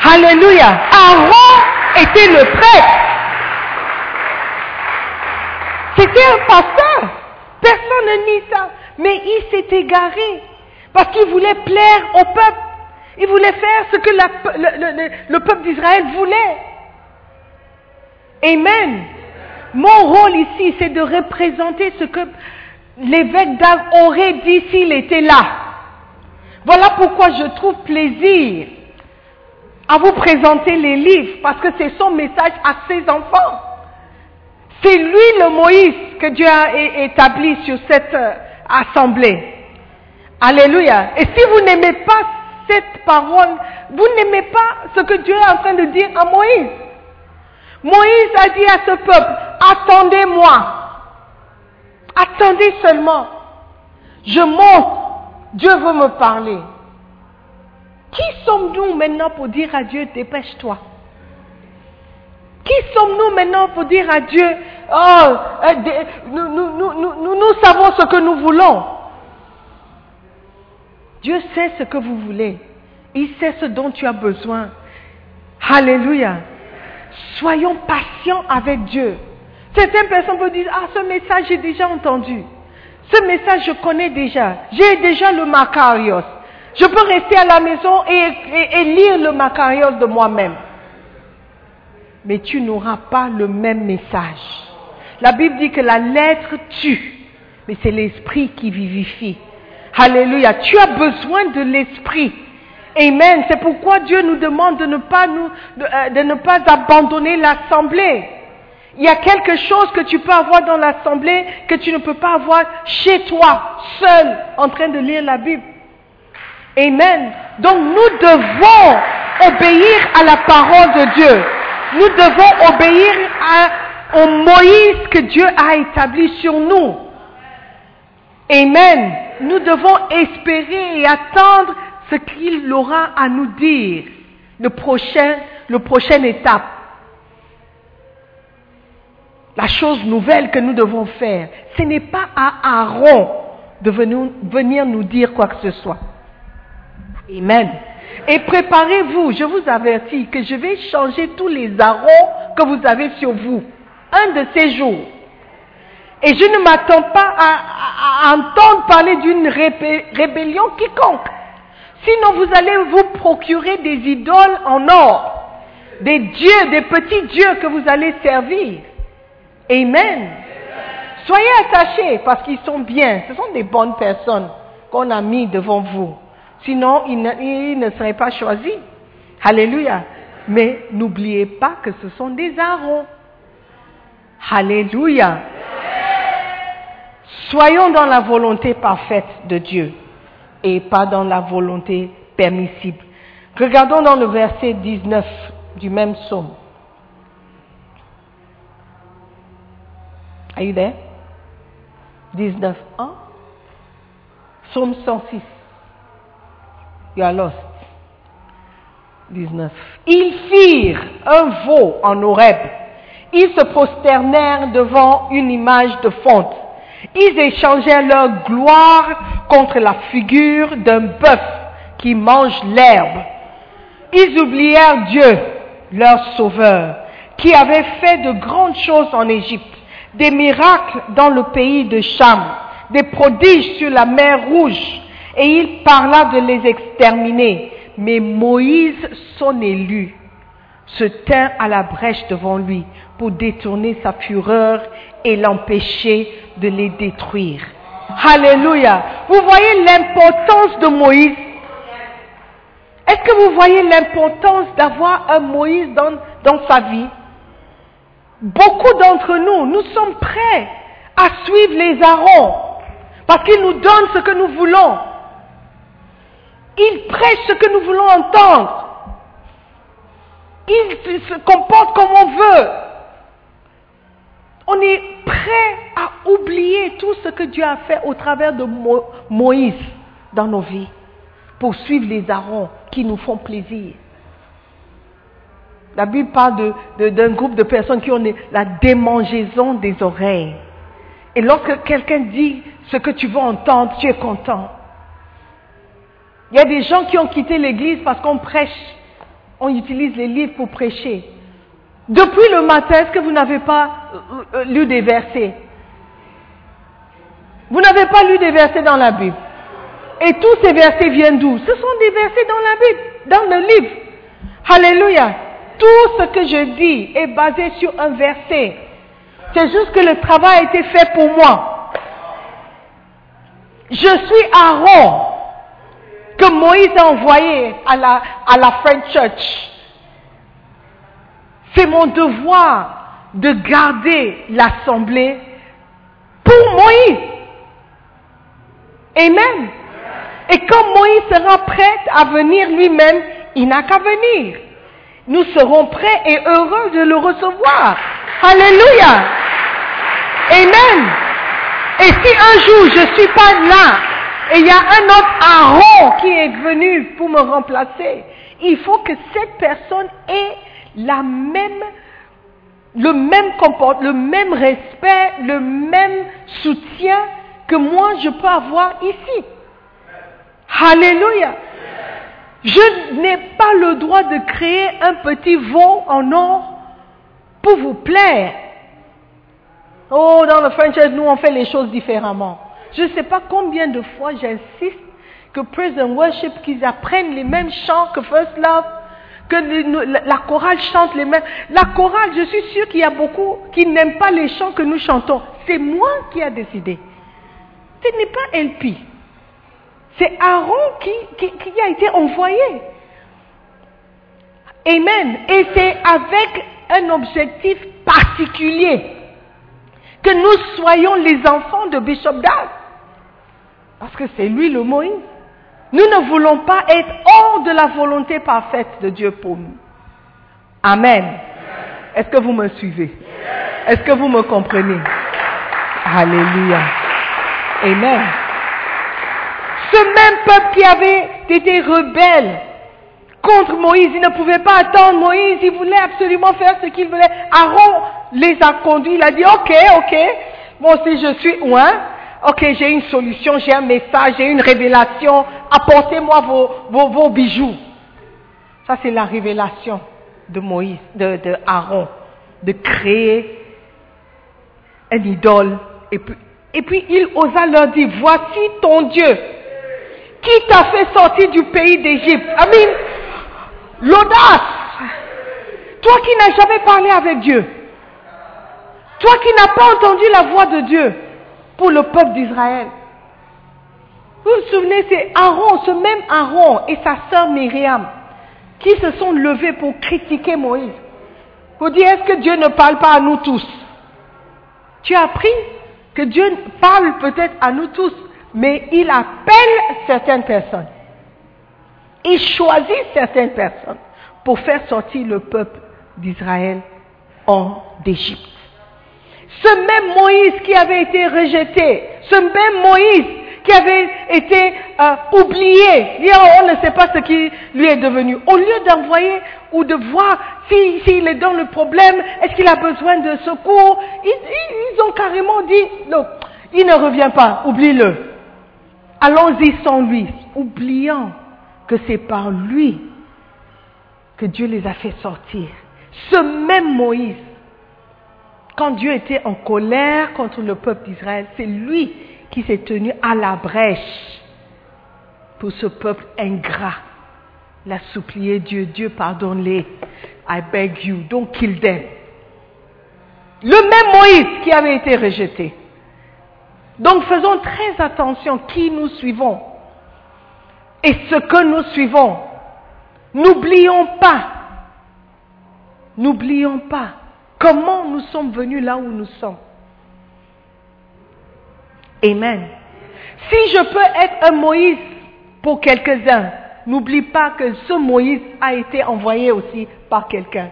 Alléluia. Aaron était le prêtre. C'était un pasteur. Personne ne nie ça. Mais il s'est égaré parce qu'il voulait plaire au peuple. Il voulait faire ce que le peuple d'Israël voulait. Amen. Mon rôle ici, c'est de représenter ce que l'évêque d'Arc aurait dit s'il était là. Voilà pourquoi je trouve plaisir à vous présenter les livres parce que c'est son message à ses enfants. C'est lui le Moïse que Dieu a établi sur cette euh, assemblée. Alléluia. Et si vous n'aimez pas cette parole, vous n'aimez pas ce que Dieu est en train de dire à Moïse. Moïse a dit à ce peuple, attendez-moi. Attendez seulement. Je monte. Dieu veut me parler. Qui sommes-nous maintenant pour dire à Dieu, dépêche-toi Qui sommes-nous maintenant pour dire à Dieu, oh, euh, nous, nous, nous, nous savons ce que nous voulons Dieu sait ce que vous voulez. Il sait ce dont tu as besoin. Alléluia. Soyons patients avec Dieu. Certaines personnes peuvent dire, ah, ce message, j'ai déjà entendu. Ce message, je connais déjà. J'ai déjà le Macarios. Je peux rester à la maison et, lire le Macarios de moi-même. Mais tu n'auras pas le même message. La Bible dit que la lettre tue, mais c'est l'esprit qui vivifie. Alléluia. Tu as besoin de l'esprit. Amen. C'est pourquoi Dieu nous demande de ne pas nous, euh, de ne pas abandonner l'assemblée. Il y a quelque chose que tu peux avoir dans l'assemblée que tu ne peux pas avoir chez toi, seul, en train de lire la Bible. Amen. Donc nous devons obéir à la parole de Dieu. Nous devons obéir au Moïse que Dieu a établi sur nous. Amen. Nous devons espérer et attendre ce qu'il aura à nous dire, le prochain, prochaine étape. La chose nouvelle que nous devons faire, ce n'est pas à Aaron de venir, nous dire quoi que ce soit. Amen. Et préparez-vous, je vous avertis que je vais changer tous les Aarons que vous avez sur vous, un de ces jours. Et je ne m'attends pas à, entendre parler d'une rébellion quiconque. Sinon, vous allez vous procurer des idoles en or, des dieux, des petits dieux que vous allez servir. Amen. Soyez attachés parce qu'ils sont bien. Ce sont des bonnes personnes qu'on a mis devant vous. Sinon, ils ne, ils seraient pas choisis. Alléluia. Mais n'oubliez pas que ce sont des Aarons. Alléluia. Soyons dans la volonté parfaite de Dieu et pas dans la volonté permissible. Regardons dans le verset 19 du même psaume. Are you there? 19. Hein? Psaume 106. You are lost. 19. Ils firent un veau en Horeb. Ils se prosternèrent devant une image de fonte. Ils échangèrent leur gloire contre la figure d'un bœuf qui mange l'herbe. Ils oublièrent Dieu, leur sauveur, qui avait fait de grandes choses en Égypte, des miracles dans le pays de Cham, des prodiges sur la mer rouge, et il parla de les exterminer. Mais Moïse, son élu, se tint à la brèche devant lui pour détourner sa fureur et l'empêcher de les détruire. Alléluia. Vous voyez l'importance de Moïse? Est-ce que vous voyez l'importance d'avoir un Moïse dans, dans sa vie? Beaucoup d'entre nous, nous sommes prêts à suivre les Aarons parce qu'ils nous donnent ce que nous voulons. Ils prêchent ce que nous voulons entendre. Ils se- se comportent comme on veut. On est prêt à oublier tout ce que Dieu a fait au travers de Mo- Moïse dans nos vies pour suivre les Aarons qui nous font plaisir. La Bible parle d'un groupe de personnes qui ont la démangeaison des oreilles. Et lorsque quelqu'un dit ce que tu veux entendre, tu es content. Il y a des gens qui ont quitté l'église parce qu'on prêche, on utilise les livres pour prêcher. Depuis le matin, est-ce que vous n'avez pas euh, euh, lu des versets? Vous n'avez pas lu des versets dans la Bible. Et tous ces versets viennent d'où? Ce sont des versets dans la Bible, dans le livre. Alléluia. Tout ce que je dis est basé sur un verset. C'est juste que le travail a été fait pour moi. Je suis Aaron que Moïse a envoyé à la, à la French Church C'est mon devoir de garder l'assemblée pour Moïse. Amen. Et quand Moïse sera prêt à venir lui-même, il n'a qu'à venir. Nous serons prêts et heureux de le recevoir. Alléluia. Amen. Et si un jour je ne suis pas là et il y a un autre Aaron qui est venu pour me remplacer, il faut que cette personne ait la même, le même comportement, le même respect, le même soutien que moi je peux avoir ici. Alléluia. Je n'ai pas le droit de créer un petit veau en or pour vous plaire. Oh, dans le franchise, nous on fait les choses différemment. Je ne sais pas combien de fois j'insiste que Praise Worship, qu'ils apprennent les mêmes chants que First Love, que la, chorale chante les mêmes. La chorale, je suis sûre qu'il y a beaucoup qui n'aiment pas les chants que nous chantons. C'est moi qui a décidé. Ce n'est pas LP. C'est Aaron qui, a été envoyé. Amen. Et c'est avec un objectif particulier que nous soyons les enfants de Bishop Dag. Parce que c'est lui le Moïse. Nous ne voulons pas être hors de la volonté parfaite de Dieu pour nous. Amen. Est-ce que vous me suivez? Est-ce que vous me comprenez? Alléluia. Amen. Ce même peuple qui avait été rebelle contre Moïse, il ne pouvait pas attendre Moïse, il voulait absolument faire ce qu'il voulait. Aaron les a conduits, il a dit, ok, ok, moi aussi je suis loin, ok, j'ai une solution, j'ai un message, j'ai une révélation, apportez-moi vos, vos, bijoux. Ça c'est la révélation de Moïse, de, de Aaron, de créer un idole. Et puis, et puis il osa leur dire, voici ton Dieu qui t'a fait sortir du pays d'Égypte. Amen. L'audace. Toi qui n'as jamais parlé avec Dieu. Toi qui n'as pas entendu la voix de Dieu pour le peuple d'Israël. Vous vous souvenez, c'est Aaron, ce même Aaron et sa sœur Myriam qui se sont levés pour critiquer Moïse. Vous dire, est-ce que Dieu ne parle pas à nous tous? Tu as appris que Dieu parle peut-être à nous tous, mais il appelle certaines personnes. Il choisit certaines personnes pour faire sortir le peuple d'Israël en d'Égypte. Ce même Moïse qui avait été rejeté, ce même Moïse qui avait été euh, oublié, on ne sait pas ce qui lui est devenu. Au lieu d'envoyer ou de voir s'il est dans le problème, est-ce qu'il a besoin de secours, ils, ont carrément dit, non, il ne revient pas, oublie-le. Allons-y sans lui, oubliant que c'est par lui que Dieu les a fait sortir. Ce même Moïse, quand Dieu était en colère contre le peuple d'Israël, c'est lui qui s'est tenu à la brèche pour ce peuple ingrat. Il a supplié Dieu, Dieu pardonne-les. I beg you, don't kill them. Le même Moïse qui avait été rejeté. Donc faisons très attention qui nous suivons et ce que nous suivons. N'oublions pas, n'oublions pas comment nous sommes venus là où nous sommes? Amen. Si je peux être un Moïse pour quelques-uns, n'oublie pas que ce Moïse a été envoyé aussi par quelqu'un.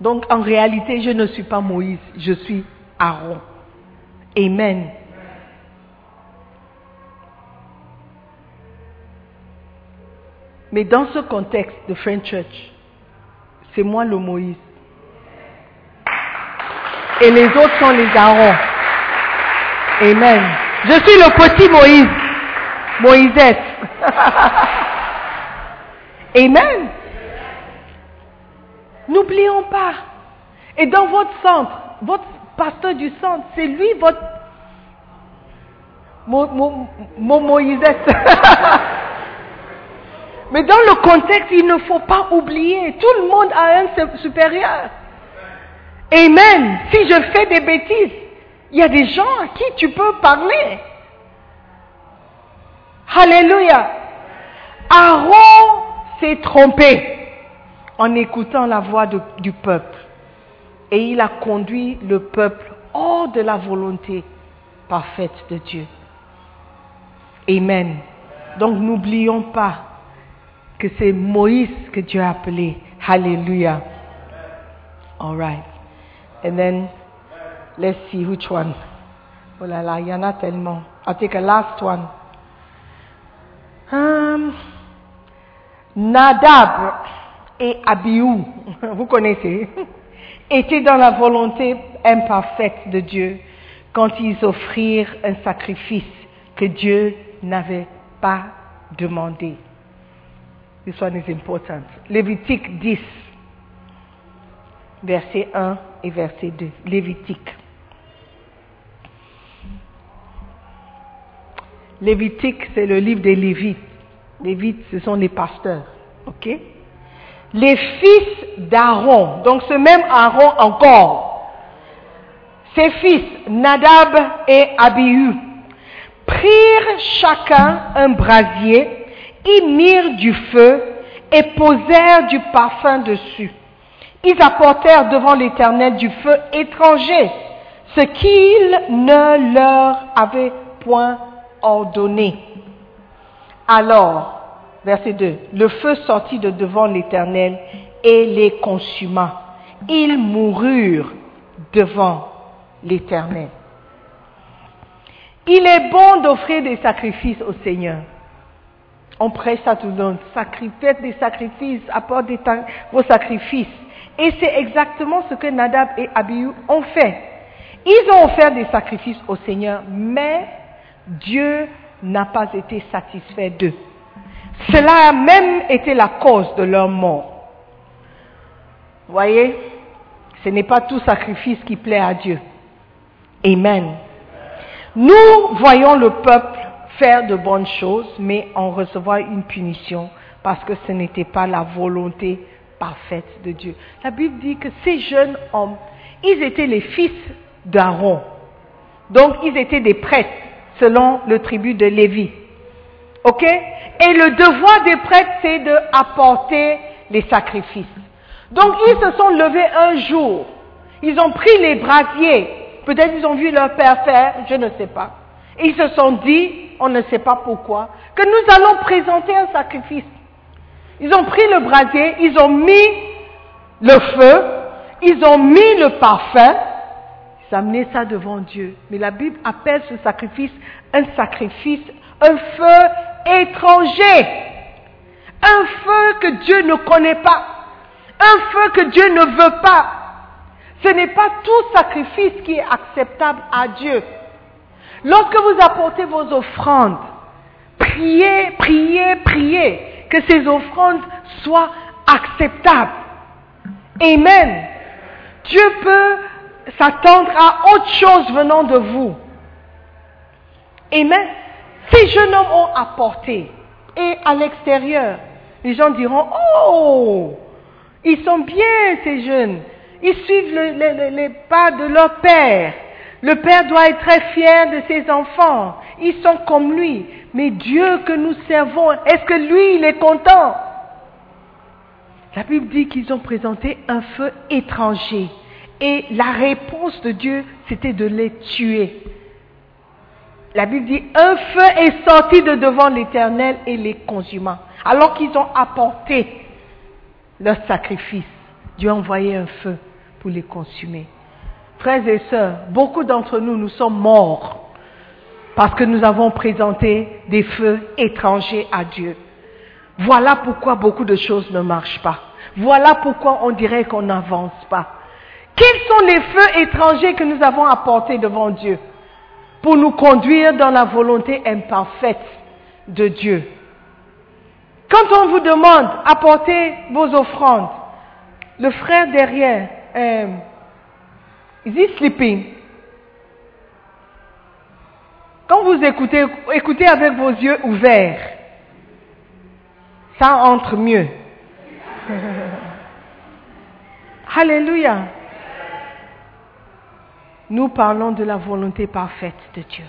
Donc en réalité, je ne suis pas Moïse, je suis Aaron. Amen. Mais dans ce contexte de French Church, c'est moi le Moïse. Et les autres sont les Aaron. Amen. Je suis le petit Moïse. Moïsette. Amen. N'oublions pas. Et dans votre centre, votre pasteur du centre, c'est lui votre mon. Mais dans le contexte, il ne faut pas oublier, tout le monde a un supérieur. Amen. Si je fais des bêtises, il y a des gens à qui tu peux parler. Alléluia. Aaron s'est trompé. en écoutant la voix du peuple. Et il a conduit le peuple hors de la volonté parfaite de Dieu. Amen. Donc n'oublions pas que c'est Moïse que Dieu a appelé. Hallelujah. All right. And then let's see which one. Oh là là, il y en a tellement. I'll take a last one. Um, Nadab et Abihu, vous connaissez, étaient dans la volonté imparfaite de Dieu quand ils offrirent un sacrifice que Dieu n'avait pas demandé. This one is important. Lévitique 10, verset 1 et verset 2. Lévitique. Lévitique, c'est le livre des Lévites. Lévites, ce sont les pasteurs. Les fils d'Aaron, donc ce même Aaron encore, ses fils, Nadab et Abihu, prirent chacun un brasier, y mirent du feu et posèrent du parfum dessus. Ils apportèrent devant l'Éternel du feu étranger, ce qu'il ne leur avait point ordonné. Alors, verset 2, le feu sortit de devant l'Éternel et les consuma. Ils moururent devant l'Éternel. Il est bon d'offrir des sacrifices au Seigneur. On prêche ça tout le monde. Faites des sacrifices, apportez vos sacrifices. Et c'est exactement ce que Nadab et Abihu ont fait. Ils ont offert des sacrifices au Seigneur, mais Dieu n'a pas été satisfait d'eux. Cela a même été la cause de leur mort. Voyez, ce n'est pas tout sacrifice qui plaît à Dieu. Amen. Nous voyons le peuple faire de bonnes choses, mais en recevoir une punition parce que ce n'était pas la volonté parfaite de Dieu. La Bible dit que ces jeunes hommes, ils étaient les fils d'Aaron. Donc, ils étaient des prêtres selon le tribu de Lévi. OK? Et le devoir des prêtres, c'est de apporter les sacrifices. Donc, ils se sont levés un jour. Ils ont pris les brasiers. Peut-être ils ont vu leur père faire, je ne sais pas. Et ils se sont dit, on ne sait pas pourquoi, que nous allons présenter un sacrifice. Ils ont pris le brasier, ils ont mis le feu, ils ont mis le parfum, ils ont amené ça devant Dieu. Mais la Bible appelle ce sacrifice un sacrifice, un feu étranger. Un feu que Dieu ne connaît pas. Un feu que Dieu ne veut pas. Ce n'est pas tout sacrifice qui est acceptable à Dieu. Lorsque vous apportez vos offrandes, priez, priez, priez que ces offrandes soient acceptables. Amen. Dieu peut s'attendre à autre chose venant de vous. Amen. Ces jeunes hommes ont apporté. Et à l'extérieur, les gens diront, oh, ils sont bien ces jeunes. Ils suivent le- le- le- les pas de leur père. Le père doit être très fier de ses enfants. Ils sont comme lui. Mais Dieu que nous servons, est-ce que lui, il est content? La Bible dit qu'ils ont présenté un feu étranger. Et la réponse de Dieu, c'était de les tuer. La Bible dit, un feu est sorti de devant l'Éternel et les consuma. Alors qu'ils ont apporté leur sacrifice, Dieu a envoyé un feu pour les consumer. Frères et sœurs, beaucoup d'entre nous, nous sommes morts parce que nous avons présenté des feux étrangers à Dieu. Voilà pourquoi beaucoup de choses ne marchent pas. Voilà pourquoi on dirait qu'on n'avance pas. Quels sont les feux étrangers que nous avons apportés devant Dieu pour nous conduire dans la volonté imparfaite de Dieu? Quand on vous demande apportez vos offrandes, le frère derrière, euh, is he sleeping? Quand vous écoutez, écoutez avec vos yeux ouverts. Ça entre mieux. Alléluia. Nous parlons de la volonté parfaite de Dieu.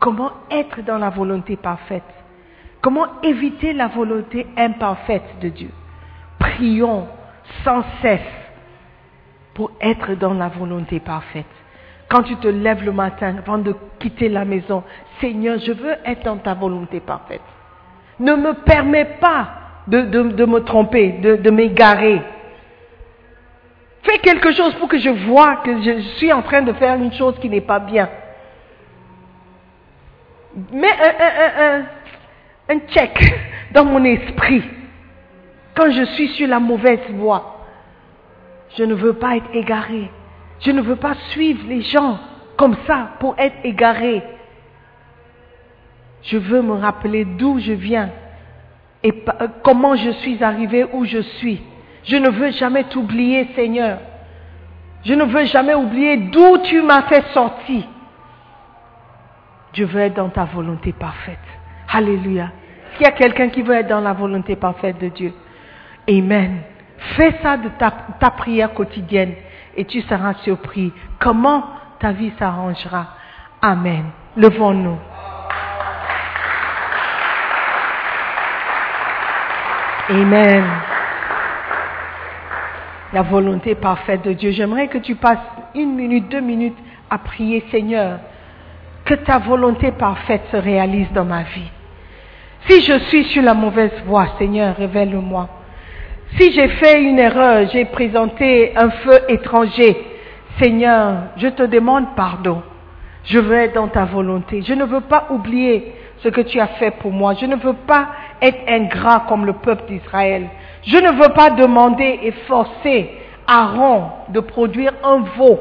Comment être dans la volonté parfaite? Comment éviter la volonté imparfaite de Dieu? Prions sans cesse pour être dans la volonté parfaite. Quand tu te lèves le matin avant de quitter la maison, Seigneur, je veux être dans ta volonté parfaite. Ne me permets pas de, me tromper, de, m'égarer. Fais quelque chose pour que je vois que je suis en train de faire une chose qui n'est pas bien. Mets un, un, un, un check dans mon esprit quand je suis sur la mauvaise voie. Je ne veux pas être égaré. Je ne veux pas suivre les gens comme ça pour être égaré. Je veux me rappeler d'où je viens et euh, comment je suis arrivé où je suis. Je ne veux jamais t'oublier, Seigneur. Je ne veux jamais oublier d'où tu m'as fait sortir. Je veux être dans ta volonté parfaite. Alléluia. Qu'il y a quelqu'un qui veut être dans la volonté parfaite de Dieu? Amen. Fais ça de ta, ta prière quotidienne et tu seras surpris comment ta vie s'arrangera? Amen. Levons-nous. Amen. La volonté parfaite de Dieu. J'aimerais que tu passes une minute, deux minutes à prier, Seigneur, que ta volonté parfaite se réalise dans ma vie. Si je suis sur la mauvaise voie, Seigneur, révèle-moi. Si j'ai fait une erreur, j'ai présenté un feu étranger, Seigneur, je te demande pardon. Je veux être dans ta volonté. Je ne veux pas oublier ce que tu as fait pour moi. Je ne veux pas être ingrat comme le peuple d'Israël. Je ne veux pas demander et forcer Aaron de produire un veau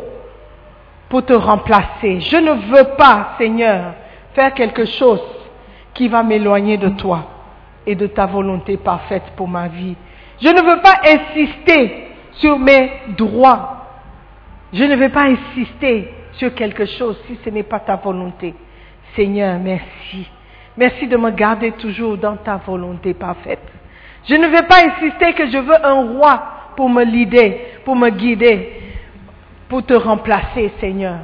pour te remplacer. Je ne veux pas, Seigneur, faire quelque chose qui va m'éloigner de toi et de ta volonté parfaite pour ma vie. Je ne veux pas insister sur mes droits. Je ne veux pas insister sur quelque chose si ce n'est pas ta volonté. Seigneur, merci. Merci de me garder toujours dans ta volonté parfaite. Je ne vais pas insister que je veux un roi pour me guider, pour me guider, pour te remplacer, Seigneur.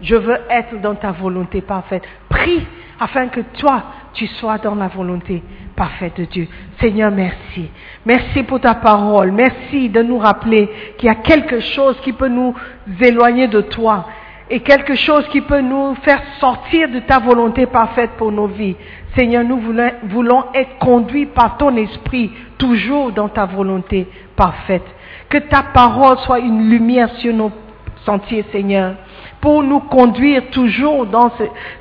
Je veux être dans ta volonté parfaite. Prie afin que toi, tu sois dans la volonté parfaite de Dieu. Seigneur, merci. Merci pour ta parole. Merci de nous rappeler qu'il y a quelque chose qui peut nous éloigner de toi et quelque chose qui peut nous faire sortir de ta volonté parfaite pour nos vies. Seigneur, nous voulons, être conduits par ton esprit, toujours dans ta volonté parfaite. Que ta parole soit une lumière sur nos sentiers, Seigneur, pour nous conduire toujours dans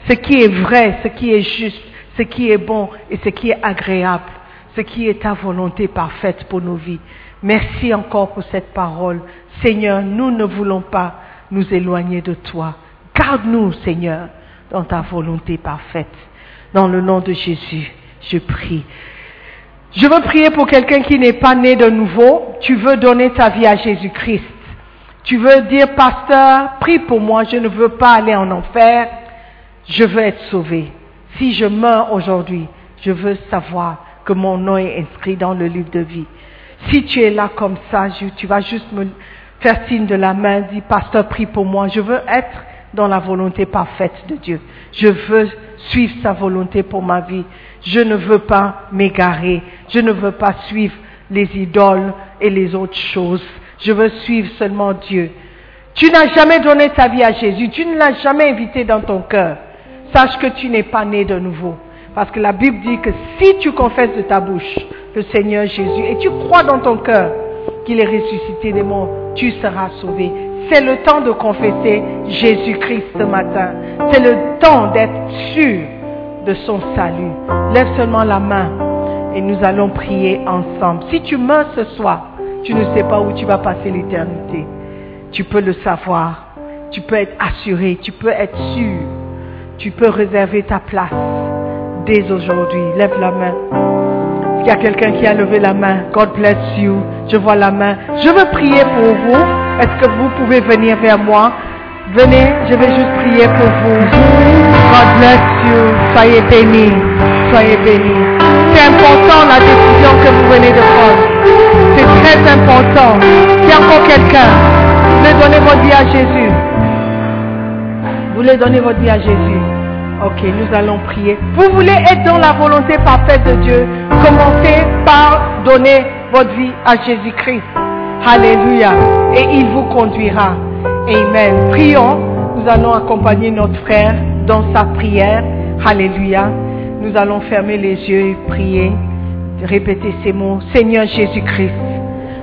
ce, qui est vrai, ce qui est juste, ce qui est bon et ce qui est agréable, ce qui est ta volonté parfaite pour nos vies. Merci encore pour cette parole. Seigneur, nous ne voulons pas nous éloigner de toi. Garde-nous, Seigneur, dans ta volonté parfaite. Dans le nom de Jésus, je prie. Je veux prier pour quelqu'un qui n'est pas né de nouveau. Tu veux donner ta vie à Jésus-Christ. Tu veux dire, pasteur, prie pour moi, je ne veux pas aller en enfer. Je veux être sauvé. Si je meurs aujourd'hui, je veux savoir que mon nom est inscrit dans le livre de vie. Si tu es là comme ça, tu vas juste me faire signe de la main, dis, pasteur, prie pour moi. Je veux être dans la volonté parfaite de Dieu. Je veux suivre sa volonté pour ma vie. Je ne veux pas m'égarer. Je ne veux pas suivre les idoles et les autres choses. Je veux suivre seulement Dieu. Tu n'as jamais donné ta vie à Jésus. Tu ne l'as jamais invité dans ton cœur. Sache que tu n'es pas né de nouveau. Parce que la Bible dit que si tu confesses de ta bouche le Seigneur Jésus et tu crois dans ton cœur qu'il est ressuscité des morts, tu seras sauvé. C'est le temps de confesser Jésus-Christ ce matin. C'est le temps d'être sûr de son salut. Lève seulement la main et nous allons prier ensemble. Si tu meurs ce soir, tu ne sais pas où tu vas passer l'éternité. Tu peux le savoir. Tu peux être assuré. Tu peux être sûr. Tu peux réserver ta place dès aujourd'hui. Lève la main. Il y a quelqu'un qui a levé la main. God bless you. Je vois la main. Je veux prier pour vous. Est-ce que vous pouvez venir vers moi? Venez, je vais juste prier pour vous. God bless you. Soyez bénis. Soyez bénis. C'est important la décision que vous venez de prendre. C'est très important. A encore quelqu'un. Vous voulez donner votre vie à Jésus? Vous voulez donner votre vie à Jésus? Ok, nous allons prier. Vous voulez être dans la volonté parfaite de Dieu. Commencez par donner votre vie à Jésus-Christ. Alléluia. Et il vous conduira. Amen. Prions. Nous allons accompagner notre frère dans sa prière. Alléluia. Nous allons fermer les yeux et prier. Répéter ces mots. Seigneur Jésus-Christ,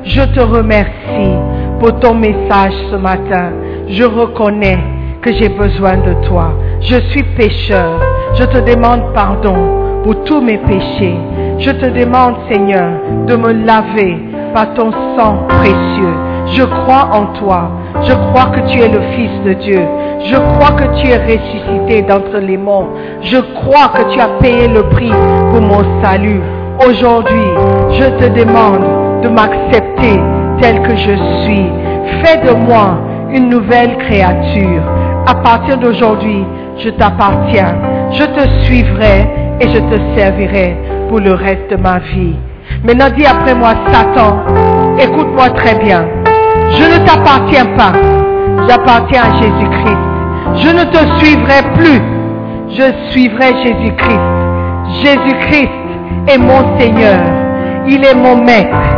je te remercie pour ton message ce matin. Je reconnais que j'ai besoin de toi. Je suis pécheur. Je te demande pardon pour tous mes péchés. Je te demande, Seigneur, de me laver par ton sang précieux. Je crois en toi. Je crois que tu es le Fils de Dieu. Je crois que tu es ressuscité d'entre les morts. Je crois que tu as payé le prix pour mon salut. Aujourd'hui, je te demande de m'accepter tel que je suis. Fais de moi une nouvelle créature. À partir d'aujourd'hui, je t'appartiens. Je te suivrai et je te servirai pour le reste de ma vie. Maintenant, dis après moi, Satan, écoute-moi très bien. Je ne t'appartiens pas. J'appartiens à Jésus-Christ. Je ne te suivrai plus. Je suivrai Jésus-Christ. Jésus-Christ est mon Seigneur. Il est mon maître.